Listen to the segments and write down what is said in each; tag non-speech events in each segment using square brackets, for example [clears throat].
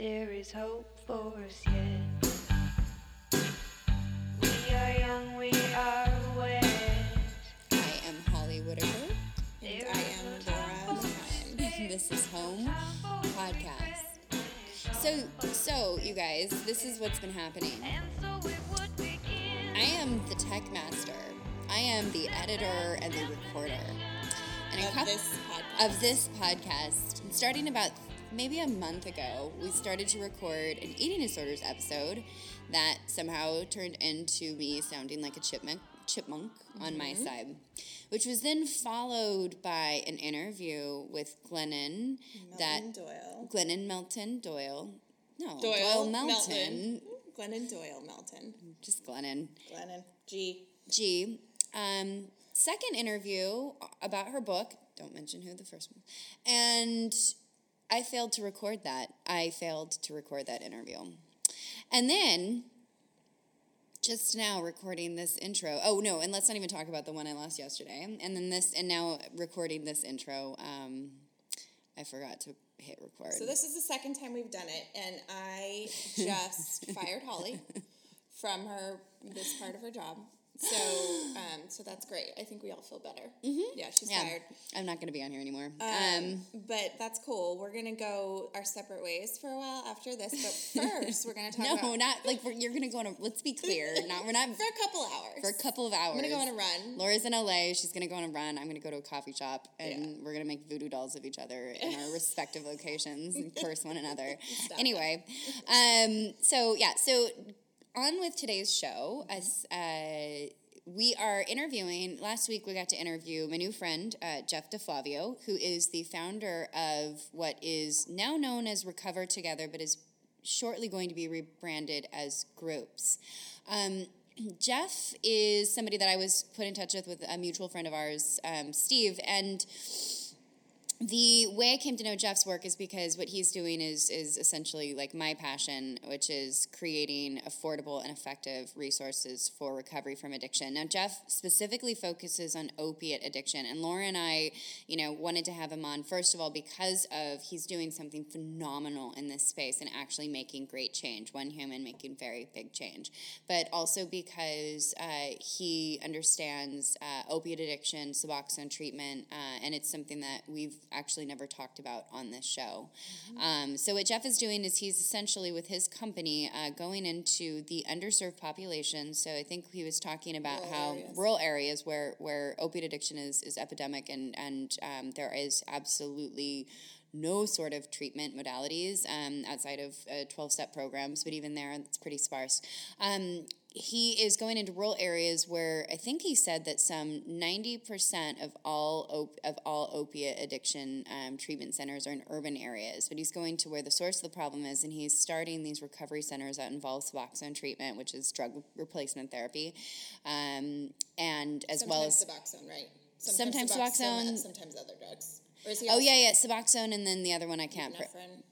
there is hope for us yet. We are young, we are wet. I am Holly Whitaker. And I am Laura [laughs] McKowen. This is Home Podcast. So, so you guys, this is what's been happening. And so it would begin. I am the tech master. I am the editor and the recorder. And a Of coup- this podcast. of this podcast. And starting about maybe a month ago, we started to record an eating disorders episode that somehow turned into me sounding like a chipmunk chipmunk on my Mm-hmm. side, which was then followed by an interview with Glennon that Doyle. Glennon Melton Doyle. No, Doyle, Melton. Melton. Glennon Doyle Melton. Just Glennon. Glennon. G. G. Um, second interview about her book. Don't mention who the first one. And I failed to record that. I failed to record that interview. And then just now recording this intro. Oh no, and let's not even talk about the one I lost yesterday. And then this and now recording this intro. Um, I forgot to hit record. So this is the second time we've done it, and I [laughs] just fired Holly from her this part of her job. So, um, so that's great. I think we all feel better. Mm-hmm. Yeah, she's yeah, fired. I'm not going to be on here anymore. Um, but that's cool. We're gonna go our separate ways for a while after this. But [laughs] first, we're gonna talk no, about not like we're, you're going to go on a. Let's be clear. [laughs] Not we're not for a couple hours. for a couple of hours. I'm gonna go on a run. Laura's in LA. She's gonna go on a run. I'm gonna go to a coffee shop, and Yeah. we're gonna make voodoo dolls of each other in our [laughs] respective locations and curse one another. Stop anyway, um, so yeah, so on with today's show. As uh, we are interviewing. Last week we got to interview my new friend uh, Jeff DeFlavio, who is the founder of what is now known as Recover Together, but is shortly going to be rebranded as Groups. Um, Jeff is somebody that I was put in touch with with a mutual friend of ours, um, Steve, and the way I came to know Jeff's work is because what he's doing is is essentially like my passion, which is creating affordable and effective resources for recovery from addiction. Now, Jeff specifically focuses on opiate addiction, and Laura and I, you know, wanted to have him on first of all because of he's doing something phenomenal in this space and actually making great change. One human making very big change, but also because uh, he understands uh, opiate addiction, Suboxone treatment, uh, and it's something that we've actually never talked about on this show. Um, so what Jeff is doing is he's essentially with his company uh, going into the underserved population. So I think he was talking about Rural how areas. rural areas where where opiate addiction is is epidemic and and um, there is absolutely no sort of treatment modalities um, outside of uh, 12 step programs, but even there, it's pretty sparse. Um, he is going into rural areas where I think he said that some 90% of all op- of all opiate addiction um, treatment centers are in urban areas, but he's going to where the source of the problem is, and he's starting these recovery centers that involve Suboxone treatment, which is drug replacement therapy, um, and as well as sometimes Suboxone, right? Sometimes Suboxone. sometimes other drugs. Or is he Oh yeah, yeah, Suboxone, and then the other one I can't. pr-?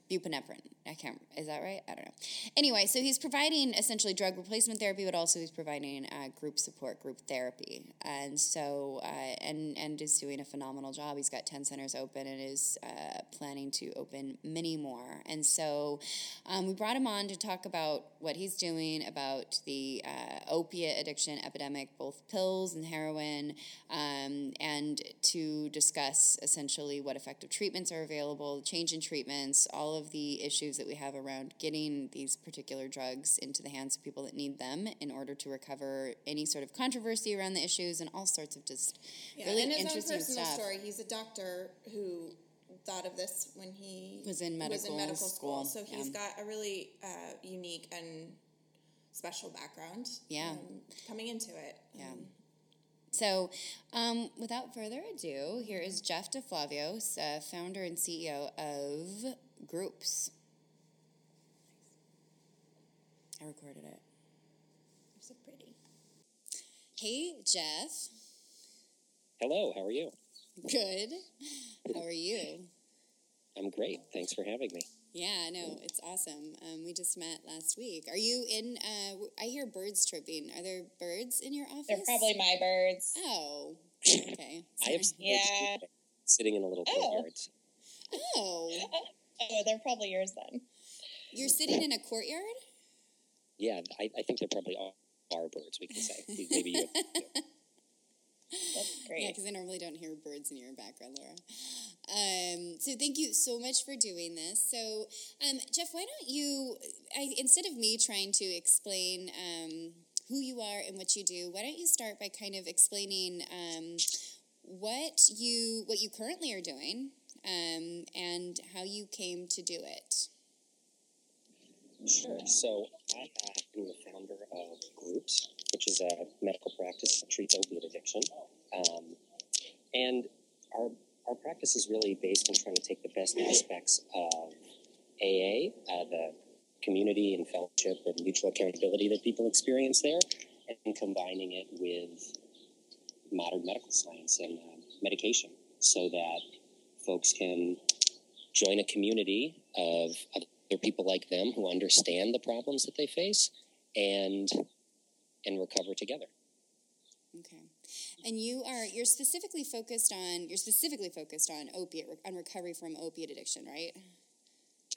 Buprenorphine. I can't. Is that right? I don't know. Anyway, so he's providing essentially drug replacement therapy, but also he's providing uh, group support, group therapy, and so uh, and and is doing a phenomenal job. He's got ten centers open and is uh, planning to open many more. And so um, we brought him on to talk about what he's doing about the uh, opiate addiction epidemic, both pills and heroin, um, and to discuss essentially what effective treatments are available, change in treatments, all of the issues that we have around getting these particular drugs into the hands of people that need them in order to recover any sort of controversy around the issues and all sorts of just Yeah, really in his own interesting personal stuff. story, he's a doctor who thought of this when he Was in medical school, So he's yeah. got a really uh, unique and special background. Yeah. um, coming into it. Yeah. Um, So, um, without further ado, here is Jeff DeFlavio, uh, founder and CEO of Groups. I recorded it. You're so pretty. Hey, Jeff. Hello, how are you? Good. How are you? I'm great. Thanks for having me. Yeah, no, it's awesome. Um, we just met last week. Are you in? Uh, w- I hear birds chirping. Are there birds in your office? They're probably my birds. Oh, [laughs] okay. I have Sorry. Yeah. sitting in a little Oh. courtyard. Oh, Oh, they're probably yours then. You're sitting in a courtyard. Yeah, I, I think there probably are, are birds. We can say maybe you. [laughs] That's Yeah, great. Yeah, because I normally don't hear birds in your background, Laura. Um, so thank you so much for doing this. So, um, Jeff, why don't you, I, instead of me trying to explain um, who you are and what you do, why don't you start by kind of explaining um, what you what you currently are doing um, and how you came to do it. Sure. So I am the founder of Groups, which is a medical practice that treats opiate addiction. Um, and our, our practice is really based on trying to take the best aspects of AA, uh, the community and fellowship and mutual accountability that people experience there, and combining it with modern medical science and uh, medication so that folks can join a community of other people like them who understand the problems that they face and and recover together. Okay. And you are you're specifically focused on you're specifically focused on opiate on recovery from opiate addiction, right?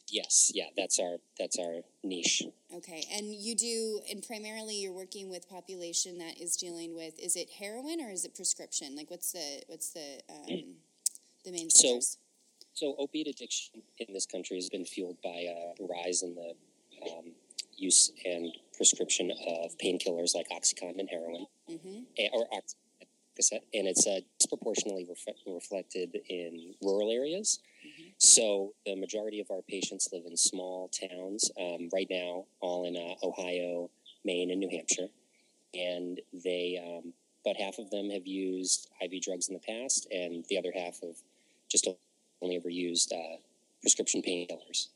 Yes, yeah, that's our that's our niche. Okay. And you do and primarily you're working with population that is dealing with is it heroin or is it prescription? Like what's the what's the um, [clears throat] the main So- So opiate addiction in this country has been fueled by a rise in the um, use and prescription of painkillers like OxyContin and heroin, Mhm. eh, or ox- cassette, and it's uh, disproportionately ref- reflected in rural areas. So the majority of our patients live in small towns. Um, right now, all in uh, Ohio, Maine, and New Hampshire, and they um, about half of them have used IV drugs in the past, and the other half have just only ever used uh, prescription painkillers.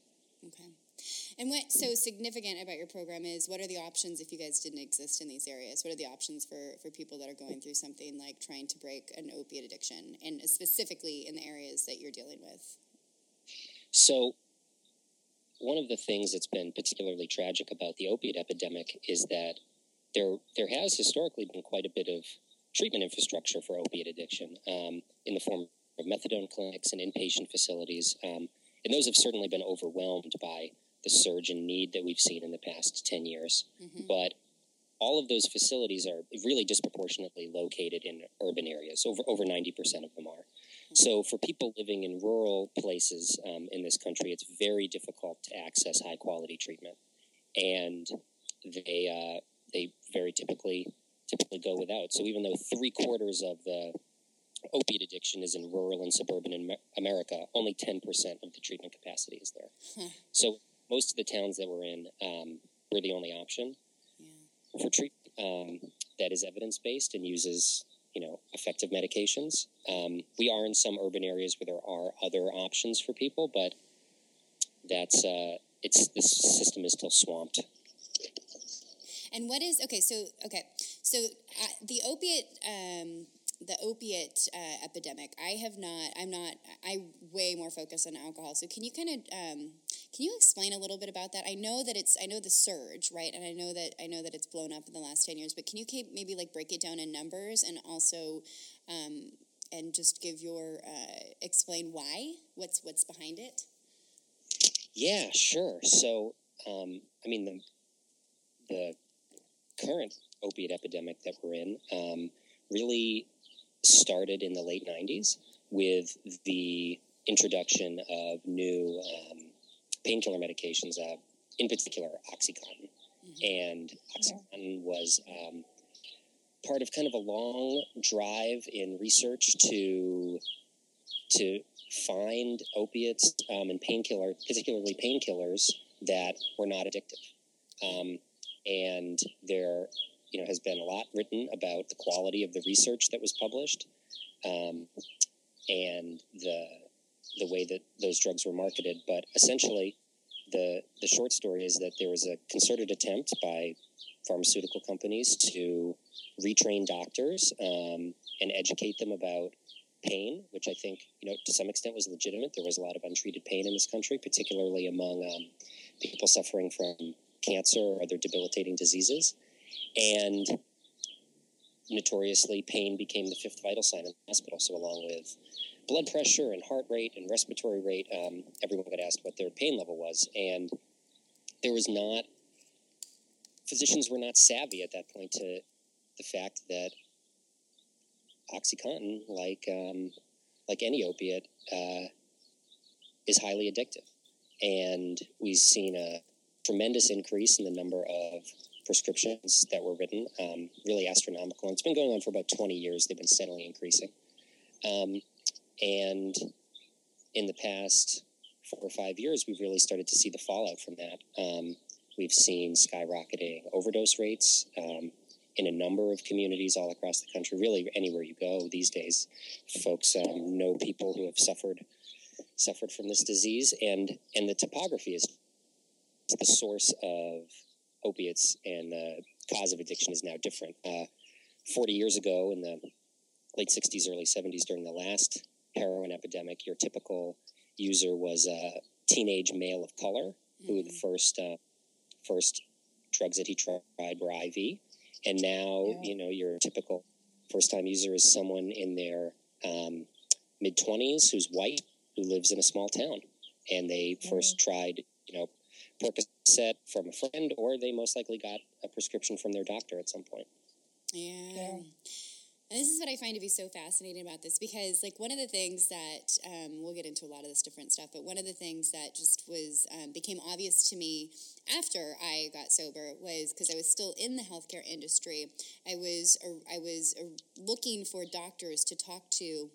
Okay. And what's so significant about your program is what are the options if you guys didn't exist in these areas? What are the options for, for people that are going through something like trying to break an opiate addiction and specifically in the areas that you're dealing with? So, one of the things that's been particularly tragic about the opiate epidemic is that there there has historically been quite a bit of treatment infrastructure for opiate addiction um, in the form of methadone clinics and inpatient facilities, um, and those have certainly been overwhelmed by the surge in need that we've seen in the past ten years. But all of those facilities are really disproportionately located in urban areas. Over over ninety percent of them are. So for people living in rural places um, in this country, it's very difficult to access high quality treatment, and they uh, they very typically typically go without. So even though three quarters of the opiate addiction is in rural and suburban Amer- America, only ten percent of the treatment capacity is there. So most of the towns that we're in, um, we're the only option Yeah. for treatment um, that is evidence based and uses you know effective medications. Um, we are in some urban areas where there are other options for people, but that's uh, it's this system is still swamped. And what is okay? So okay, so uh, the opiate, um, the opiate uh, epidemic. I have not. I'm not. I way more focused on alcohol. So can you kind of um, can you explain a little bit about that? I know that it's. I know the surge, right? And I know that I know that it's blown up in the last ten years. But can you maybe like break it down in numbers and also. Um, and just give your uh, explain why what's what's behind it. Yeah, sure. So, um, I mean, the the current opiate epidemic that we're in um, really started in the late '90s with the introduction of new um, painkiller medications, uh, in particular OxyContin, and OxyContin was um, part of kind of a long drive in research to to find opiates um, and painkiller, particularly painkillers that were not addictive. Um, and there, you know, has been a lot written about the quality of the research that was published, um, and the the way that those drugs were marketed. But essentially, the the short story is that there was a concerted attempt by pharmaceutical companies to retrain doctors um, and educate them about pain, which I think you know to some extent was legitimate. There was a lot of untreated pain in this country, particularly among um, people suffering from cancer or other debilitating diseases, and notoriously, pain became the fifth vital sign in the hospital. So, along with blood pressure and heart rate and respiratory rate, um, everyone got asked what their pain level was, and there was not physicians were not savvy at that point to the fact that OxyContin, like um, like any opiate, uh, is highly addictive, and we've seen a tremendous increase in the number of prescriptions that were written, um, really astronomical. And it's been going on for about 20 years. They've been steadily increasing. Um, and in the past four or five years, we've really started to see the fallout from that. Um, we've seen skyrocketing overdose rates um, in a number of communities all across the country. Really, anywhere you go these days, folks um, know people who have suffered suffered from this disease, and and the topography is the source of opiates and the cause of addiction is now different. Uh, Forty years ago, in the late '60s, early '70s, during the last heroin epidemic, your typical user was a teenage male of color who the first uh, first drugs that he tried were IV, and now Yeah. you know your typical first time user is someone in their um, mid twenties who's white who lives in a small town, and they first tried Percocet from a friend, or they most likely got a prescription from their doctor at some point. Yeah. Yeah. And this is what I find to be so fascinating about this because, like, one of the things that um, we'll get into a lot of this different stuff, but one of the things that just was um, became obvious to me after I got sober was because I was still in the healthcare industry. I was I was uh, looking for doctors to talk to in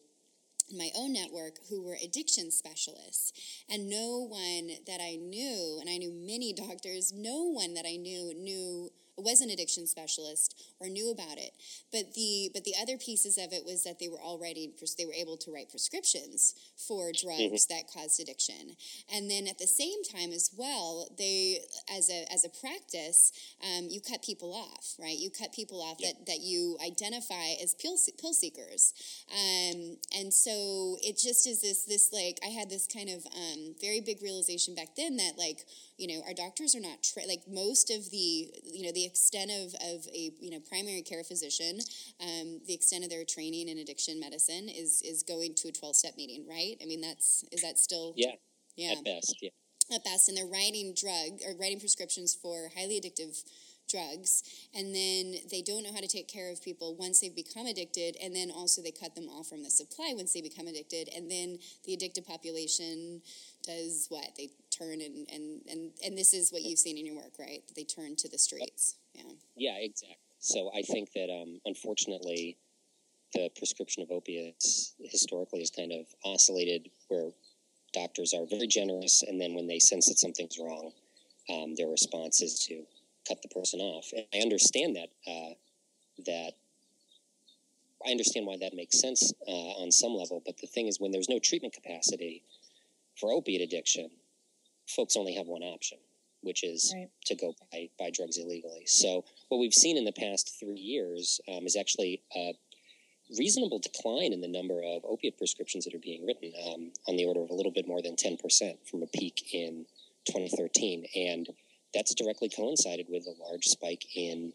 my own network who were addiction specialists. And no one that i knew and i knew many [laughs] doctors no one that i knew knew was an addiction specialist or knew about it but the but the other pieces of it was that they were all writing they were able to write prescriptions for drugs that caused addiction. And then at the same time as well they as a as a practice um, you cut people off right? You cut people off that that you identify as pill, pill seekers. Um, and so it just is this this like I had this kind of um, very big realization back then that like you know our doctors are not tra- like most of the you know the extent of, of a you know primary care physician um, the extent of their training in addiction medicine is is going to a 12 step meeting right I mean that's is that still Yeah, yeah at best. Yeah. at best, and they're writing drug or writing prescriptions for highly addictive drugs, and then they don't know how to take care of people once they've become addicted, and then also they cut them off from the supply once they become addicted, and then the addicted population does what they turn and and and and this is what you've seen in your work, right? They turn to the streets. Yeah. Yeah, exactly. So I think that um, unfortunately, the prescription of opiates historically has kind of oscillated where doctors are very generous, and then when they sense that something's wrong, um, their response is to cut the person off. And I understand that uh, that I understand why that makes sense uh, on some level. But the thing is, when there's no treatment capacity for opiate addiction, folks only have one option, which is Right. to go buy, buy drugs illegally. So what we've seen in the past three years um, is actually a reasonable decline in the number of opiate prescriptions that are being written, um, on the order of a little bit more than 10% from a peak in 2013. And that's directly coincided with a large spike in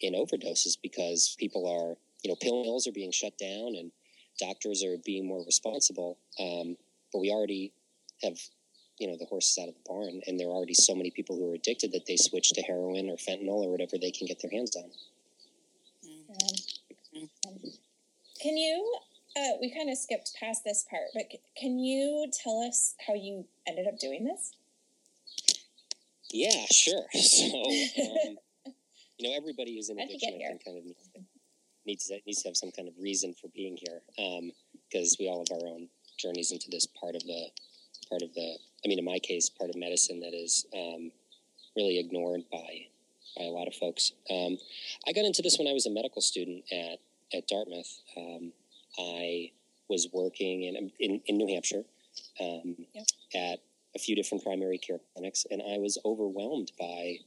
in overdoses because people are, you know, pill mills are being shut down and doctors are being more responsible. Um, but we already have, you know, the horses out of the barn, and there are already so many people who are addicted that they switch to heroin or fentanyl or whatever they can get their hands on. Um, can you? Uh, we kind of skipped past this part, but can you tell us how you ended up doing this? Yeah, sure. [laughs] So, um, [laughs] you know, everybody who's in addiction, I think, kind of needs to, needs to have some kind of reason for being here, because we all have our own journeys into this part of the part of the. I mean, in my case, part of medicine that is um, really ignored by by a lot of folks. Um, I got into this when I was a medical student at at Dartmouth. Um, I was working in in, in New Hampshire um, Yep. at a few different primary care clinics, and I was overwhelmed by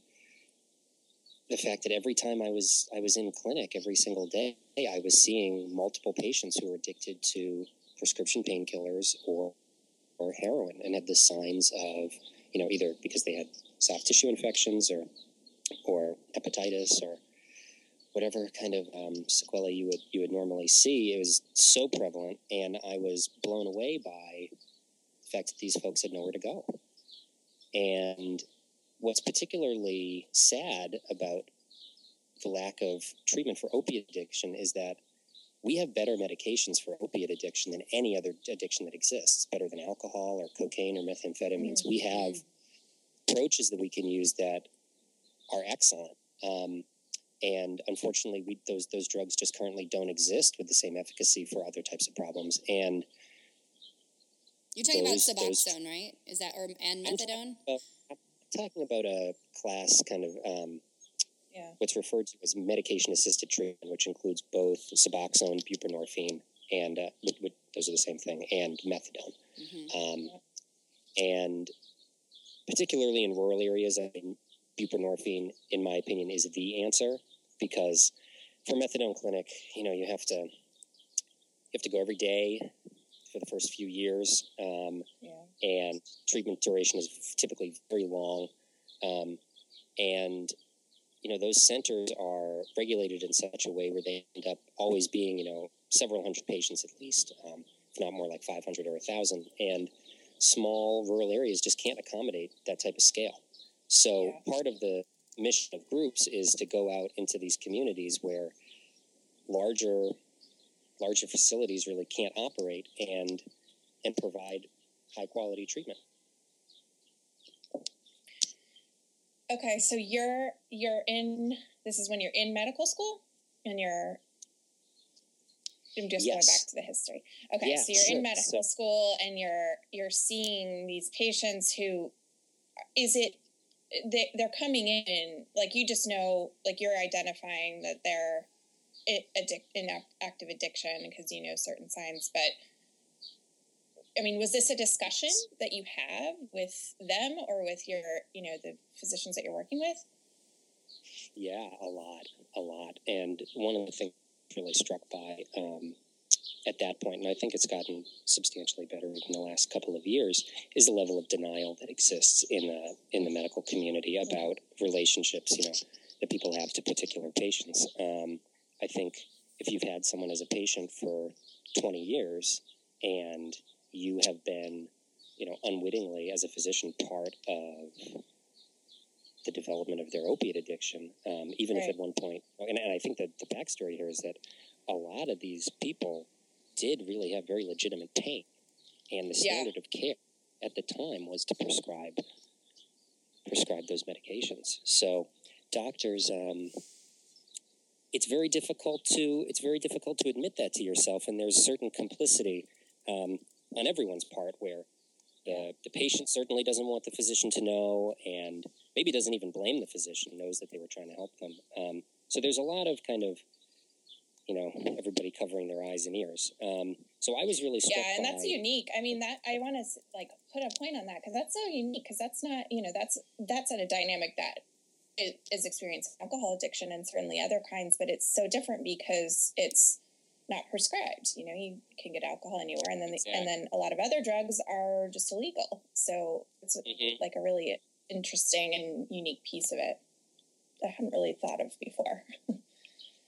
the fact that every time I was I was in clinic every single day, I was seeing multiple patients who were addicted to prescription painkillers or or heroin and had the signs of you know either because they had soft tissue infections or or hepatitis or whatever kind of um, sequelae you would you would normally see. It was so prevalent, and I was blown away by the fact that these folks had nowhere to go. And what's particularly sad about the lack of treatment for opiate addiction is that we have better medications for opiate addiction than any other addiction that exists, better than alcohol or cocaine or methamphetamines. We have approaches that we can use that are excellent. Um, and unfortunately, we, those those drugs just currently don't exist with the same efficacy for other types of problems. And You're talking those- about those- Suboxone, right? Is that or and I'm methadone? I'm talking about a class kind of um, Yeah. what's referred to as medication assisted treatment, which includes both Suboxone, buprenorphine, and uh, which, which, those are the same thing, and methadone. Mhm. Um, and particularly in rural areas, I mean, buprenorphine, in my opinion, is the answer because for methadone clinic, you know, you have to you have to go every day for the first few years, um, Yeah. and treatment duration is typically very long, um, and you know those centers are regulated in such a way where they end up always being you know several hundred patients at least, um, if not more like five hundred or a thousand, and small rural areas just can't accommodate that type of scale. So Yeah. part of the mission of groups is to go out into these communities where larger larger facilities really can't operate and and provide high quality treatment. Okay, so you're you're in. This is when you're in medical school, and you're. I'm just going back to the history. Okay, Yeah, so you're sure. in medical So- school, and you're you're seeing these patients who, is it, they they're coming in like you just know like you're identifying that they're, addic- in active addiction because you know certain signs, but. I mean, was this a discussion that you have with them or with your, you know, the physicians that you're working with? Yeah, a lot, a lot. And one of the things really struck by um, at that point, and I think it's gotten substantially better in the last couple of years, is the level of denial that exists in the in the medical community about relationships. You know, that people have to particular patients. Um, I think if you've had someone as a patient for 20 years and you have been, you know, unwittingly as a physician part of the development of their opiate addiction, um, even if at one point, and, and I think that the backstory here is that a lot of these people did really have very legitimate pain, and the Yeah. standard of care at the time was to prescribe prescribe those medications. So doctors, um, it's very difficult to it's very difficult to admit that to yourself, and there's certain complicity um, on everyone's part where the, the patient certainly doesn't want the physician to know and maybe doesn't even blame the physician knows that they were trying to help them. Um, so there's a lot of kind of you know everybody covering their eyes and ears. Um, so i was really struck yeah and that's by- unique. I mean that i want to like put a point on that because that's so unique because that's not you know that's that's at a dynamic that is experiencing alcohol addiction and certainly other kinds but it's so different because it's not prescribed. You know you can get alcohol anywhere and then the, and then a lot of other drugs are just illegal. So it's Mhm. like a really interesting and unique piece of it that i hadn't really thought of before. [laughs]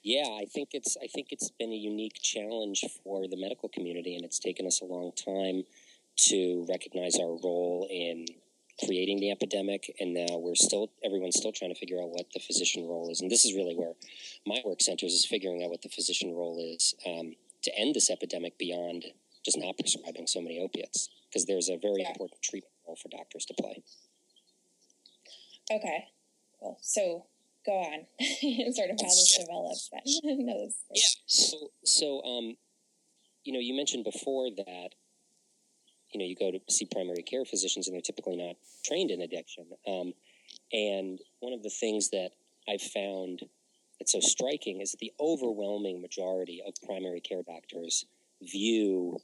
Yeah, I think it's I think it's been a unique challenge for the medical community, and it's taken us a long time to recognize our role in creating the epidemic. And now we're still everyone's still trying to figure out what the physician role is, and this is really where my work centers is figuring out what the physician role is um, to end this epidemic beyond just not prescribing so many opiates, because there's a very Yeah. important treatment role for doctors to play. Okay. Cool. So go on. [laughs] sort of how this [laughs] develops then. [laughs] no, Yeah. So, so, um, you know, you mentioned before that, you know, you go to see primary care physicians and they're typically not trained in addiction. Um, and one of the things that I've found that's so striking is that the overwhelming majority of primary care doctors view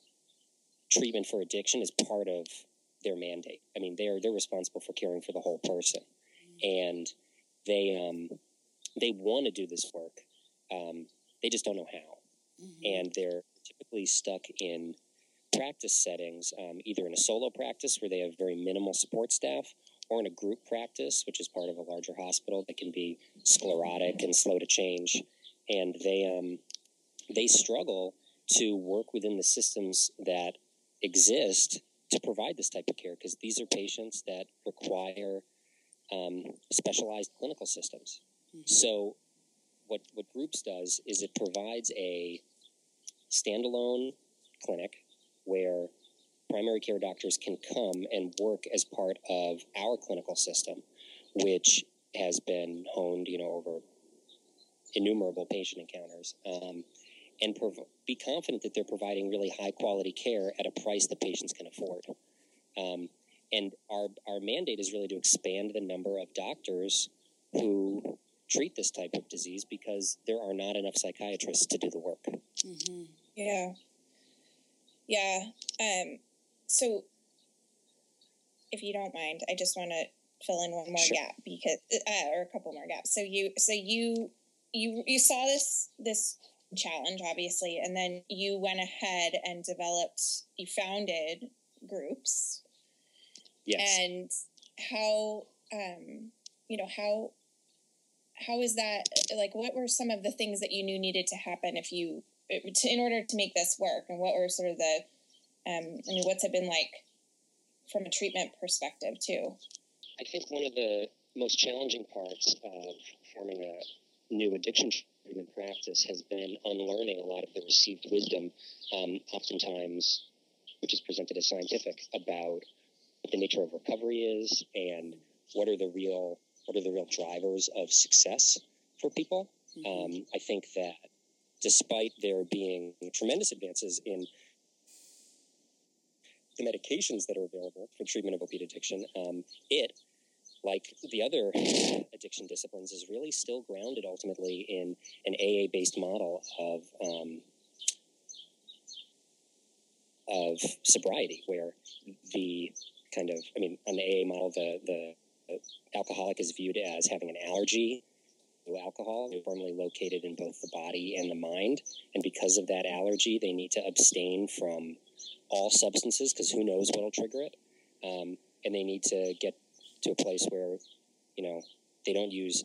treatment for addiction as part of their mandate. I mean, they're they're responsible for caring for the whole person, and they um, they want to do this work. Um, they just don't know how, and they're typically stuck in practice settings, um, either in a solo practice where they have very minimal support staff, or in a group practice, which is part of a larger hospital that can be sclerotic and slow to change, and they um, they struggle to work within the systems that exist to provide this type of care because these are patients that require um, specialized clinical systems. Mhm. So, what what Groups does is it provides a standalone clinic where primary care doctors can come and work as part of our clinical system, which has been honed, you know, over innumerable patient encounters, um, and prov- be confident that they're providing really high quality care at a price that patients can afford. Um, and our our mandate is really to expand the number of doctors who treat this type of disease because there are not enough psychiatrists to do the work. Mhm. Yeah. Yeah. Um, so if you don't mind, I just want to fill in one more Sure. gap because uh, or a couple more gaps. So you so you you you saw this this challenge obviously and then you went ahead and developed you founded groups Yes. and how um you know how how is that like what were some of the things that you knew needed to happen if you to, in order to make this work and what were sort of the um i mean what's it been like from a treatment perspective too I think one of the most challenging parts of forming a new addiction treatment practice has been unlearning a lot of the received wisdom, um, oftentimes, which is presented as scientific, about what the nature of recovery is and what are the real what are the real drivers of success for people. Mhm. Um, I think that despite there being tremendous advances in the medications that are available for treatment of opiate addiction, um, it, like the other addiction disciplines, is really still grounded ultimately in an AA based model of um, of sobriety, where the kind of, I mean, on the AA model, the the alcoholic is viewed as having an allergy to alcohol, firmly located in both the body and the mind, and because of that allergy, they need to abstain from all substances because who knows what'll trigger it, um, and they need to get to a place where, you know, they don't use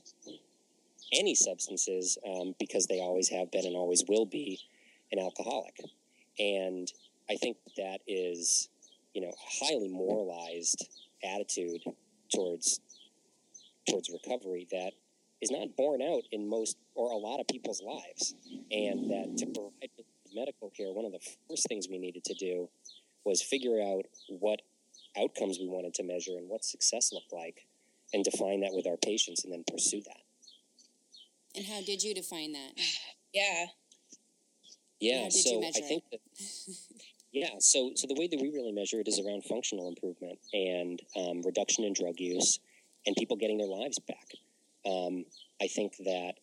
any substances um, because they always have been and always will be an alcoholic, and I think that is, you know, a highly moralized attitude towards towards recovery that is not borne out in most or a lot of people's lives, and that to provide medical care, one of the first things we needed to do was figure out what outcomes we wanted to measure and what success looked like, and define that with our patients, and then pursue that. And how did you define that? [sighs] yeah Yeah, How did you so I think that [laughs] yeah, so so the way that we really measure it is around functional improvement and um, reduction in drug use and people getting their lives back. Um, I think that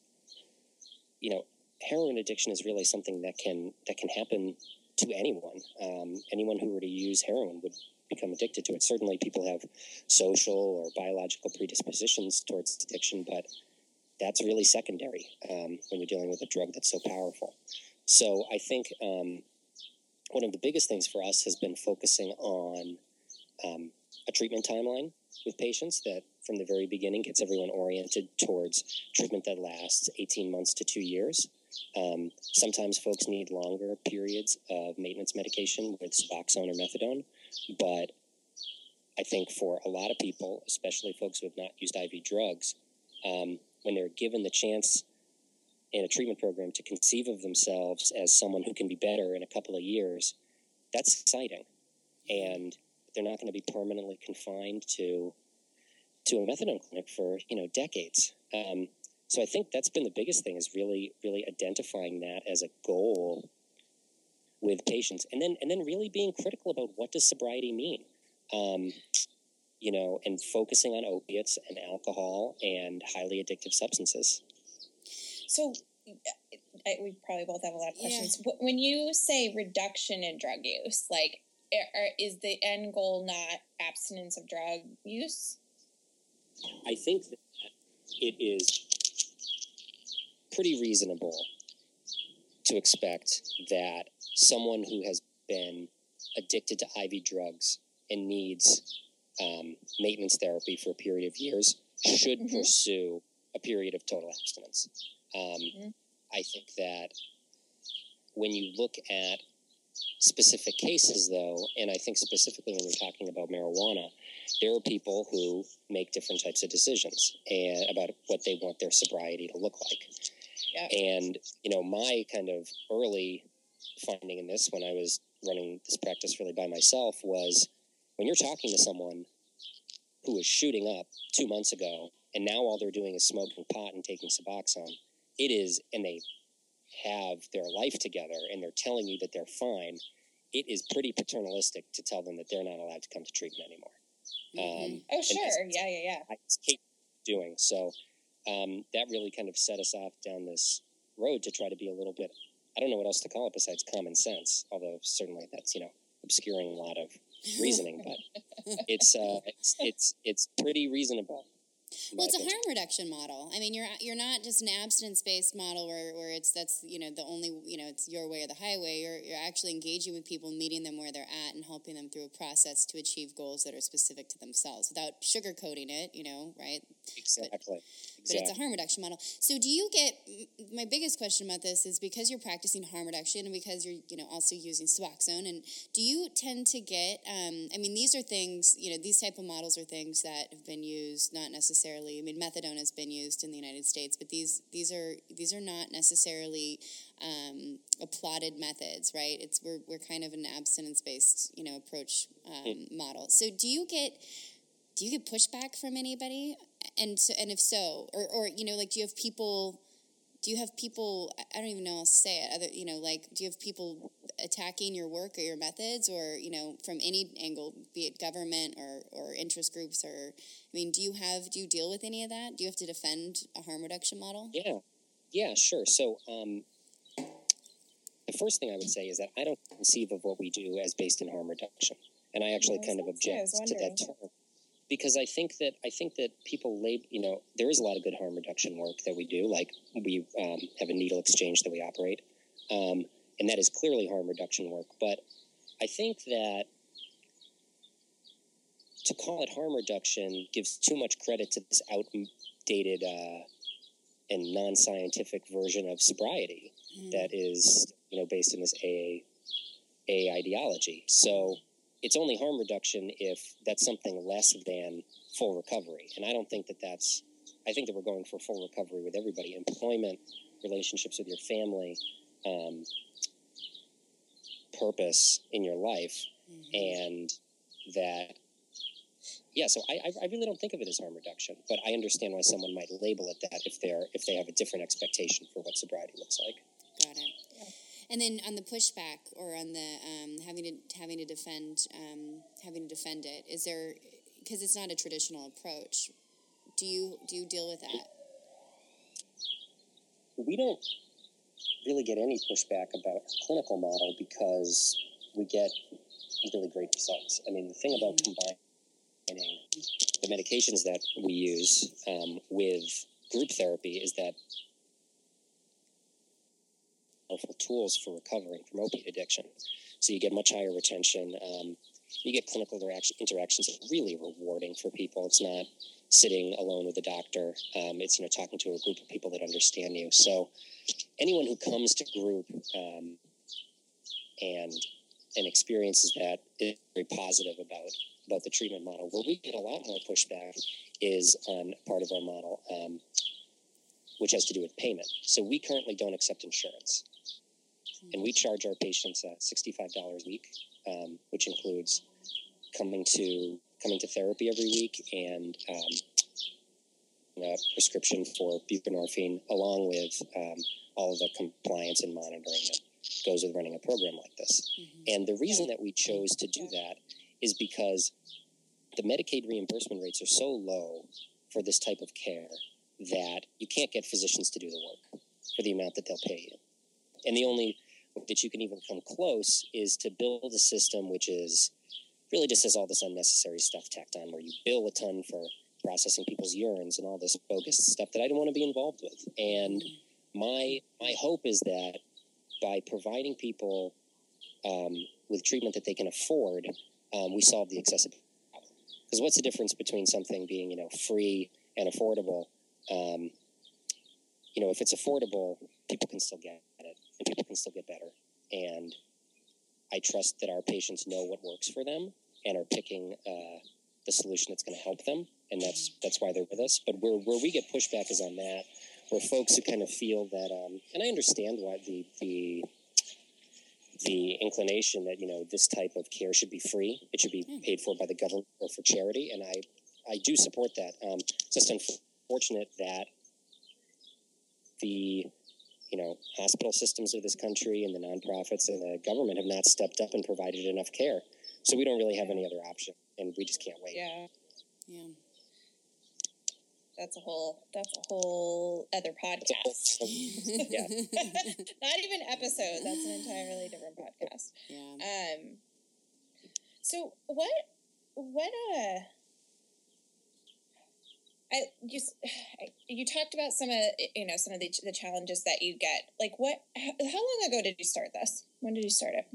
you know heroin addiction is really something that can that can happen to anyone. Um, anyone who were to use heroin would become addicted to it. Certainly, people have social or biological predispositions towards addiction, but that's really secondary um, when you're dealing with a drug that's so powerful. So I think um, one of the biggest things for us has been focusing on um, a treatment timeline with patients that from the very beginning gets everyone oriented towards treatment that lasts 18 months to two years. Um, sometimes folks need longer periods of maintenance medication with Suboxone or methadone, but I think for a lot of people, especially folks who have not used IV drugs, um, when they're given the chance in a treatment program to conceive of themselves as someone who can be better in a couple of years, that's exciting. And they're not going to be permanently confined to to a methadone clinic for you know decades. Um, so I think that's been the biggest thing is really really identifying that as a goal with patients, and then and then really being critical about what does sobriety mean. Um, you know, and focusing on opiates and alcohol and highly addictive substances. so I, we probably both have a lot of questions Wh- when you say reduction in drug use like are, are- is the end goal not abstinence of drug use I think that it is pretty reasonable to expect that someone who has been addicted to IV drugs and needs um, maintenance therapy for a period of years should Mhm. pursue a period of total abstinence. Um, Mhm. I think that when you look at specific cases, though, and I think specifically when we're talking about marijuana, there are people who make different types of decisions and about what they want their sobriety to look like. Yep. And you know, my kind of early finding in this when I was running this practice really by myself was when you're talking to someone who was shooting up two months ago, and now all they're doing is smoking pot and taking Suboxone. It is, and they have their life together, and they're telling you that they're fine. It is pretty paternalistic to tell them that they're not allowed to come to treatment anymore. Um, Oh, sure. Yeah, yeah, yeah. I was doing. So um, that really kind of set us off down this road to try to be a little bit. I don't know what else to call it besides common sense. Although certainly that's you know obscuring a lot of reasoning, but [laughs] it's uh, it's it's it's pretty reasonable. Well, it's a harm reduction model. I mean, you're you're not just an abstinence based model where, where it's that's you know the only you know it's your way or the highway. You're you're actually engaging with people, meeting them where they're at, and helping them through a process to achieve goals that are specific to themselves without sugarcoating it. You know, right? exactly. but it's a harm reduction model. So do you get my biggest question about this is because you're practicing harm reduction and because you're you know also using Suboxone and do you tend to get um, I mean these are things you know these type of models are things that have been used not necessarily I mean methadone has been used in the United States but these these are these are not necessarily um, applauded methods right? It's we're, we're kind of an abstinence based you know approach um, model. So do you get do you get pushback from anybody and so, and if so or, or you know like do you have people do you have people I- i don't even know how to say it other you know like do you have people attacking your work or your methods or you know from any angle be it government or or interest groups or i mean do you have do you deal with any of that? Do you have to defend a harm reduction model? Yeah, yeah, sure. So um, the first thing I would say is that I don't conceive of what we do as based in harm reduction, and I actually Yes, kind of that's what I object to that term because I think that I think that people lab you know there is a lot of good harm reduction work that we do. Like we um, have a needle exchange that we operate, um, and that is clearly harm reduction work. But I think that to call it harm reduction gives too much credit to this outdated uh, and non-scientific version of sobriety that is you know based in this AA, AA ideology. So it's only harm reduction if that's something less than full recovery, and I don't think that that's. I think that we're going for full recovery with everybody: employment, relationships with your family, um, purpose in your life, and that. Yeah, so I, I I really don't think of it as harm reduction, but I understand why someone might label it that if they're if they have a different expectation for what sobriety looks like. Got it. And then on the pushback or on the um, having to having to defend um, having to defend it, is there because it's not a traditional approach? Do you do you deal with that? we don't really get any pushback about our clinical model because we get really great results. I mean, the thing about combining the medications that we use um, with group therapy is that helpful tools for recovering from opiate addiction. So you get much higher retention. Um, you get clinical interaction, interactions that are really rewarding for people. It's not sitting alone with a doctor. Um, it's you know talking to a group of people that understand you. So anyone who comes to group um, and and experiences that is very positive about about the treatment model. Where we get a lot more pushback is on part of our model, um, which has to do with payment. So we currently don't accept insurance, and we charge our patients uh, sixty-five dollars a week, um, which includes coming to coming to therapy every week and um, a prescription for buprenorphine, along with um, all of the compliance and monitoring that goes with running a program like this. And the reason that we chose to do that is because the Medicaid reimbursement rates are so low for this type of care that you can't get physicians to do the work for the amount that they'll pay you. And the only that you can even come close is to build a system which is really just has all this unnecessary stuff tacked on where you bill a ton for processing people's urines and all this bogus stuff that I don't want to be involved with. And my my hope is that by providing people um, with treatment that they can afford, um, we solve the accessibility problem. Because what's the difference between something being you know free and affordable? Um, you know, if it's affordable, people can still get it, and people can still get better. And I trust that our patients know what works for them and are picking uh, the solution that's going to help them, and that's that's why they're with us. But where where we get pushback is on that, where folks who kind of feel that, um, and I understand why the the the inclination that you know this type of care should be free, it should be paid for by the government or for charity, and I I do support that. Um, it's just unfortunate that the you know hospital systems of this country and the nonprofits and the government have not stepped up and provided enough care. So we don't really have any other option, and we just can't wait. Yeah, Yeah. that's a whole that's a whole other It's a whole- podcast. [laughs] yeah. [laughs] Not even episode. That's an entirely different podcast. Yeah. Um. So what? What? Uh. I you s- [sighs] you talked about some of you know some of the the challenges that you get. Like what? How, how long ago did you start this? When did you start it?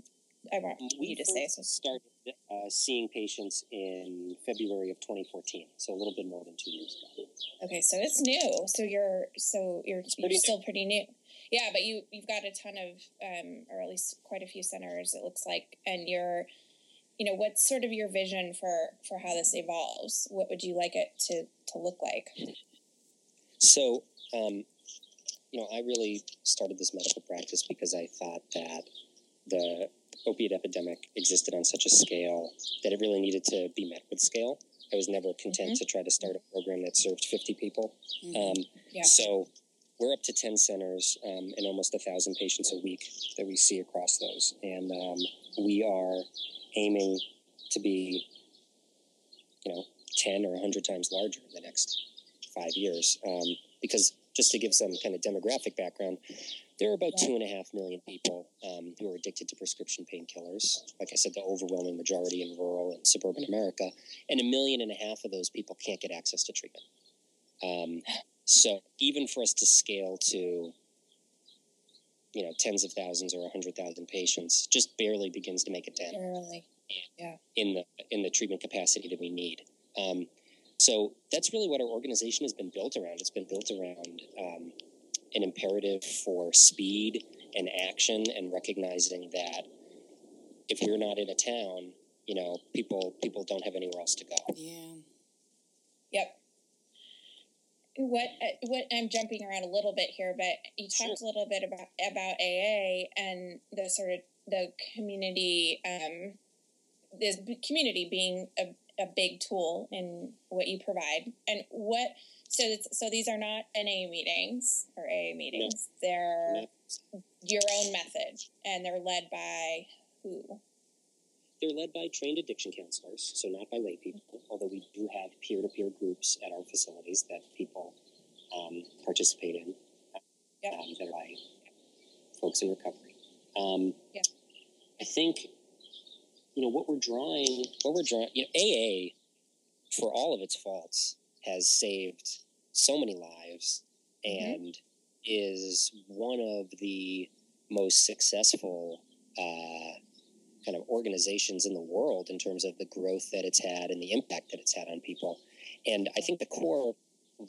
I want you to say. So. started uh, seeing patients in February of 2014, so a little bit more than two years ago. Okay, so it's new. So you're so you're, pretty you're still pretty new. Yeah, but you you've got a ton of um, or at least quite a few centers. It looks like, and you're, you know, what's sort of your vision for for how this evolves? What would you like it to to look like? So, um, you know, I really started this medical practice because I thought that the opiate epidemic existed on such a scale that it really needed to be met with scale. I was never content to try to start a program that served 50 people. Um, Yeah. So we're up to 10 centers um, and almost a thousand patients a week that we see across those. And um, we are aiming to be, you know, 10 or 100 times larger in the next five years. Um, because just to give some kind of demographic background, there are about two and a half million people um, who are addicted to prescription painkillers. Like I said, the overwhelming majority in rural and suburban America, and a million and a half of those people can't get access to treatment. Um, so even for us to scale to, you know, tens of thousands or a hundred thousand patients, just barely begins to make a dent Early. in the in the treatment capacity that we need. Um, so that's really what our organization has been built around. It's been built around um, an imperative for speed and action, and recognizing that if you're not in a town, you know, people people don't have anywhere else to go. Yeah. Yep. What uh, what I'm jumping around a little bit here, but you talked a little bit about about AA and the sort of the community, um, this community being a, a big tool in what you provide, and what. So it's, so these are not NA meetings or AA meetings. They're No. your own method, and they're led by who? They're led by trained addiction counselors, so not by lay people, although we do have peer to peer groups at our facilities that people um, participate in Yep. um, that are by folks in recovery. Um, Yeah. I think, you know, what we're drawing, what we're drawing, you know, AA, for all of its faults, has saved so many lives and is one of the most successful uh, kind of organizations in the world in terms of the growth that it's had and the impact that it's had on people. And I think the core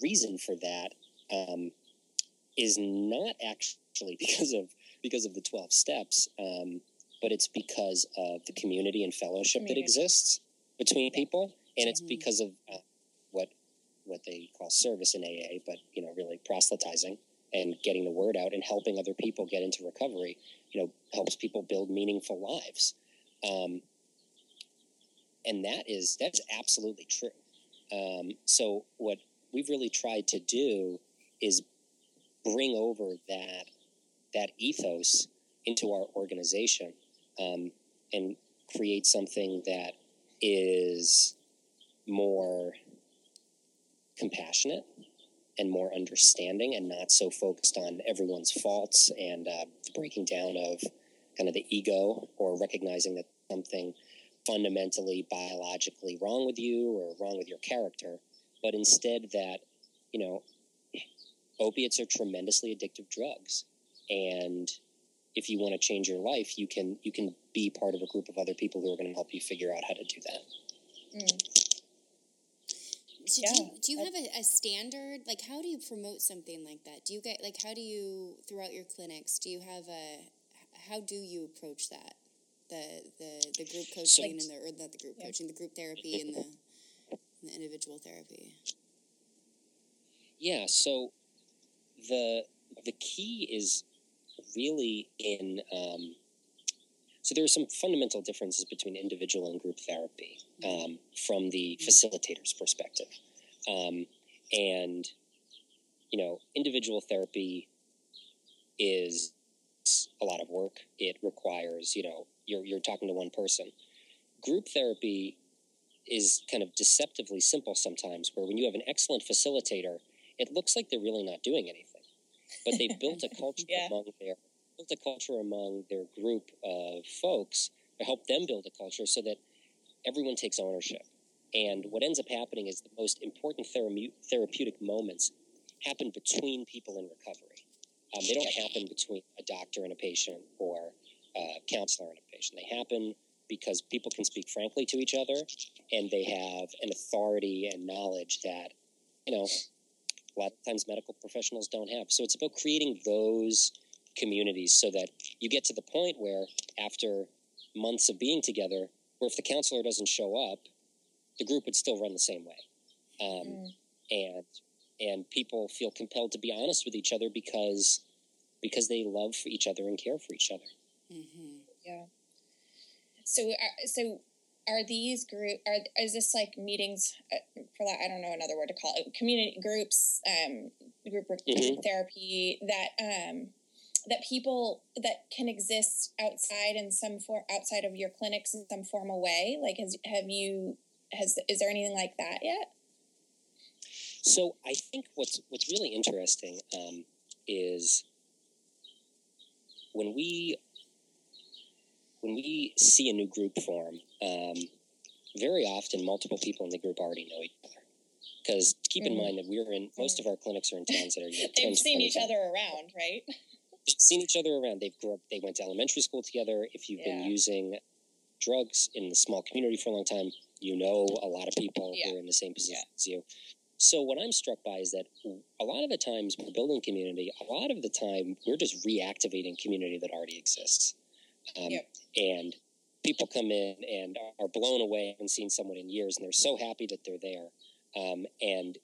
reason for that um, is not actually [laughs] because of because of the twelve steps, um, but it's because of the community and fellowship that exists between people, and it's Mhm. because of uh, what what they call service in AA, but you know, really proselytizing and getting the word out and helping other people get into recovery. You know, helps people build meaningful lives, um, and that is that's absolutely true. Um, so what we've really tried to do is bring over that that ethos into our organization um, and create something that is more compassionate and more understanding and not so focused on everyone's faults and uh, the breaking down of kind of the ego or recognizing that something fundamentally biologically wrong with you or wrong with your character but instead that you know opiates are tremendously addictive drugs and if you want to change your life you can you can be part of a group of other people who are going to help you figure out how to do that mm. So Yeah, do you, do you have a, a standard? Like, how do you promote something like that? Do you get like how do you throughout your clinics? Do you have a how do you approach that? The the the group coaching and the or not the group coaching, the group therapy and the in the individual therapy? Yeah, so the the key is really in um, so there are some fundamental differences between individual and group therapy um, from the facilitator's perspective, um, and you know individual therapy is a lot of work. It requires you know you're you're talking to one person. Group therapy is kind of deceptively simple sometimes, where when you have an excellent facilitator it looks like they're really not doing anything. But they've built a [laughs] culture Yeah. among their built a culture among their group of folks to help them build a culture so that everyone takes ownership. And what ends up happening is the most important therapeutic moments happen between people in recovery. Um, they don't happen between a doctor and a patient or a counselor and a patient. They happen because people can speak frankly to each other and they have an authority and knowledge that, you know, a lot of times medical professionals don't have. So it's about creating those communities so that you get to the point where after months of being together, where if the counselor doesn't show up, the group would still run the same way. Um, Mm. and and people feel compelled to be honest with each other because because they love for each other and care for each other. Mm-hmm. Yeah. So, uh, so are these group? Are is this like meetings? Uh, for that, I don't know another word to call it. Community groups, um, group Mhm. therapy that um, that people that can exist outside in some form outside of your clinics in some formal way. Like, has have you has is there anything like that yet? So I think what's what's really interesting um, is when we when we see a new group form. Um, very often, multiple people in the group already know each other. Because keep in Mhm. mind that we're in most of our clinics are in towns that are you know, [laughs] They've seen each other around, right? they've seen each other around. They've grew up. They went to elementary school together. If you've been using drugs in the small community for a long time, you know a lot of people Yeah. who are in the same position as you. So what I'm struck by is that a lot of the times we're building community. A lot of the time we're just reactivating community that already exists. Um, Yep. And people come in and are blown away. Haven't seen someone in years, and they're so happy that they're there. Um, and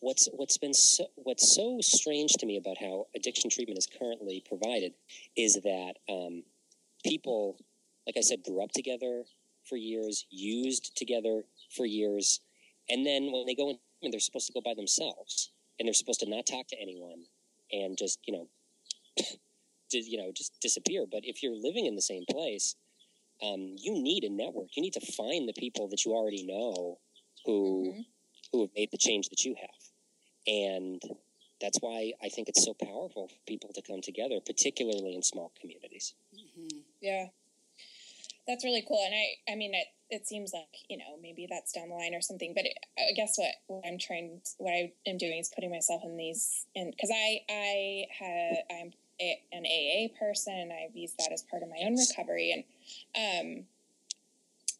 what's what's been so, what's so strange to me about how addiction treatment is currently provided is that um, people, like I said, grew up together for years, used together for years, and then when they go in, they're supposed to go by themselves, and they're supposed to not talk to anyone, and just you know, you know, just disappear. But if you're living in the same place, um, you need a network. You need to find the people that you already know who Mhm. who have made the change that you have. And that's why I think it's so powerful for people to come together, particularly in small communities. Mm-hmm. Yeah. That's really cool. And I, I mean, it, it seems like, you know, maybe that's down the line or something, but it, I guess what, what I'm trying, what I am doing is putting myself in these, and cause I, I have, I'm a, an AA person and I've used that as part of my own recovery. And, um,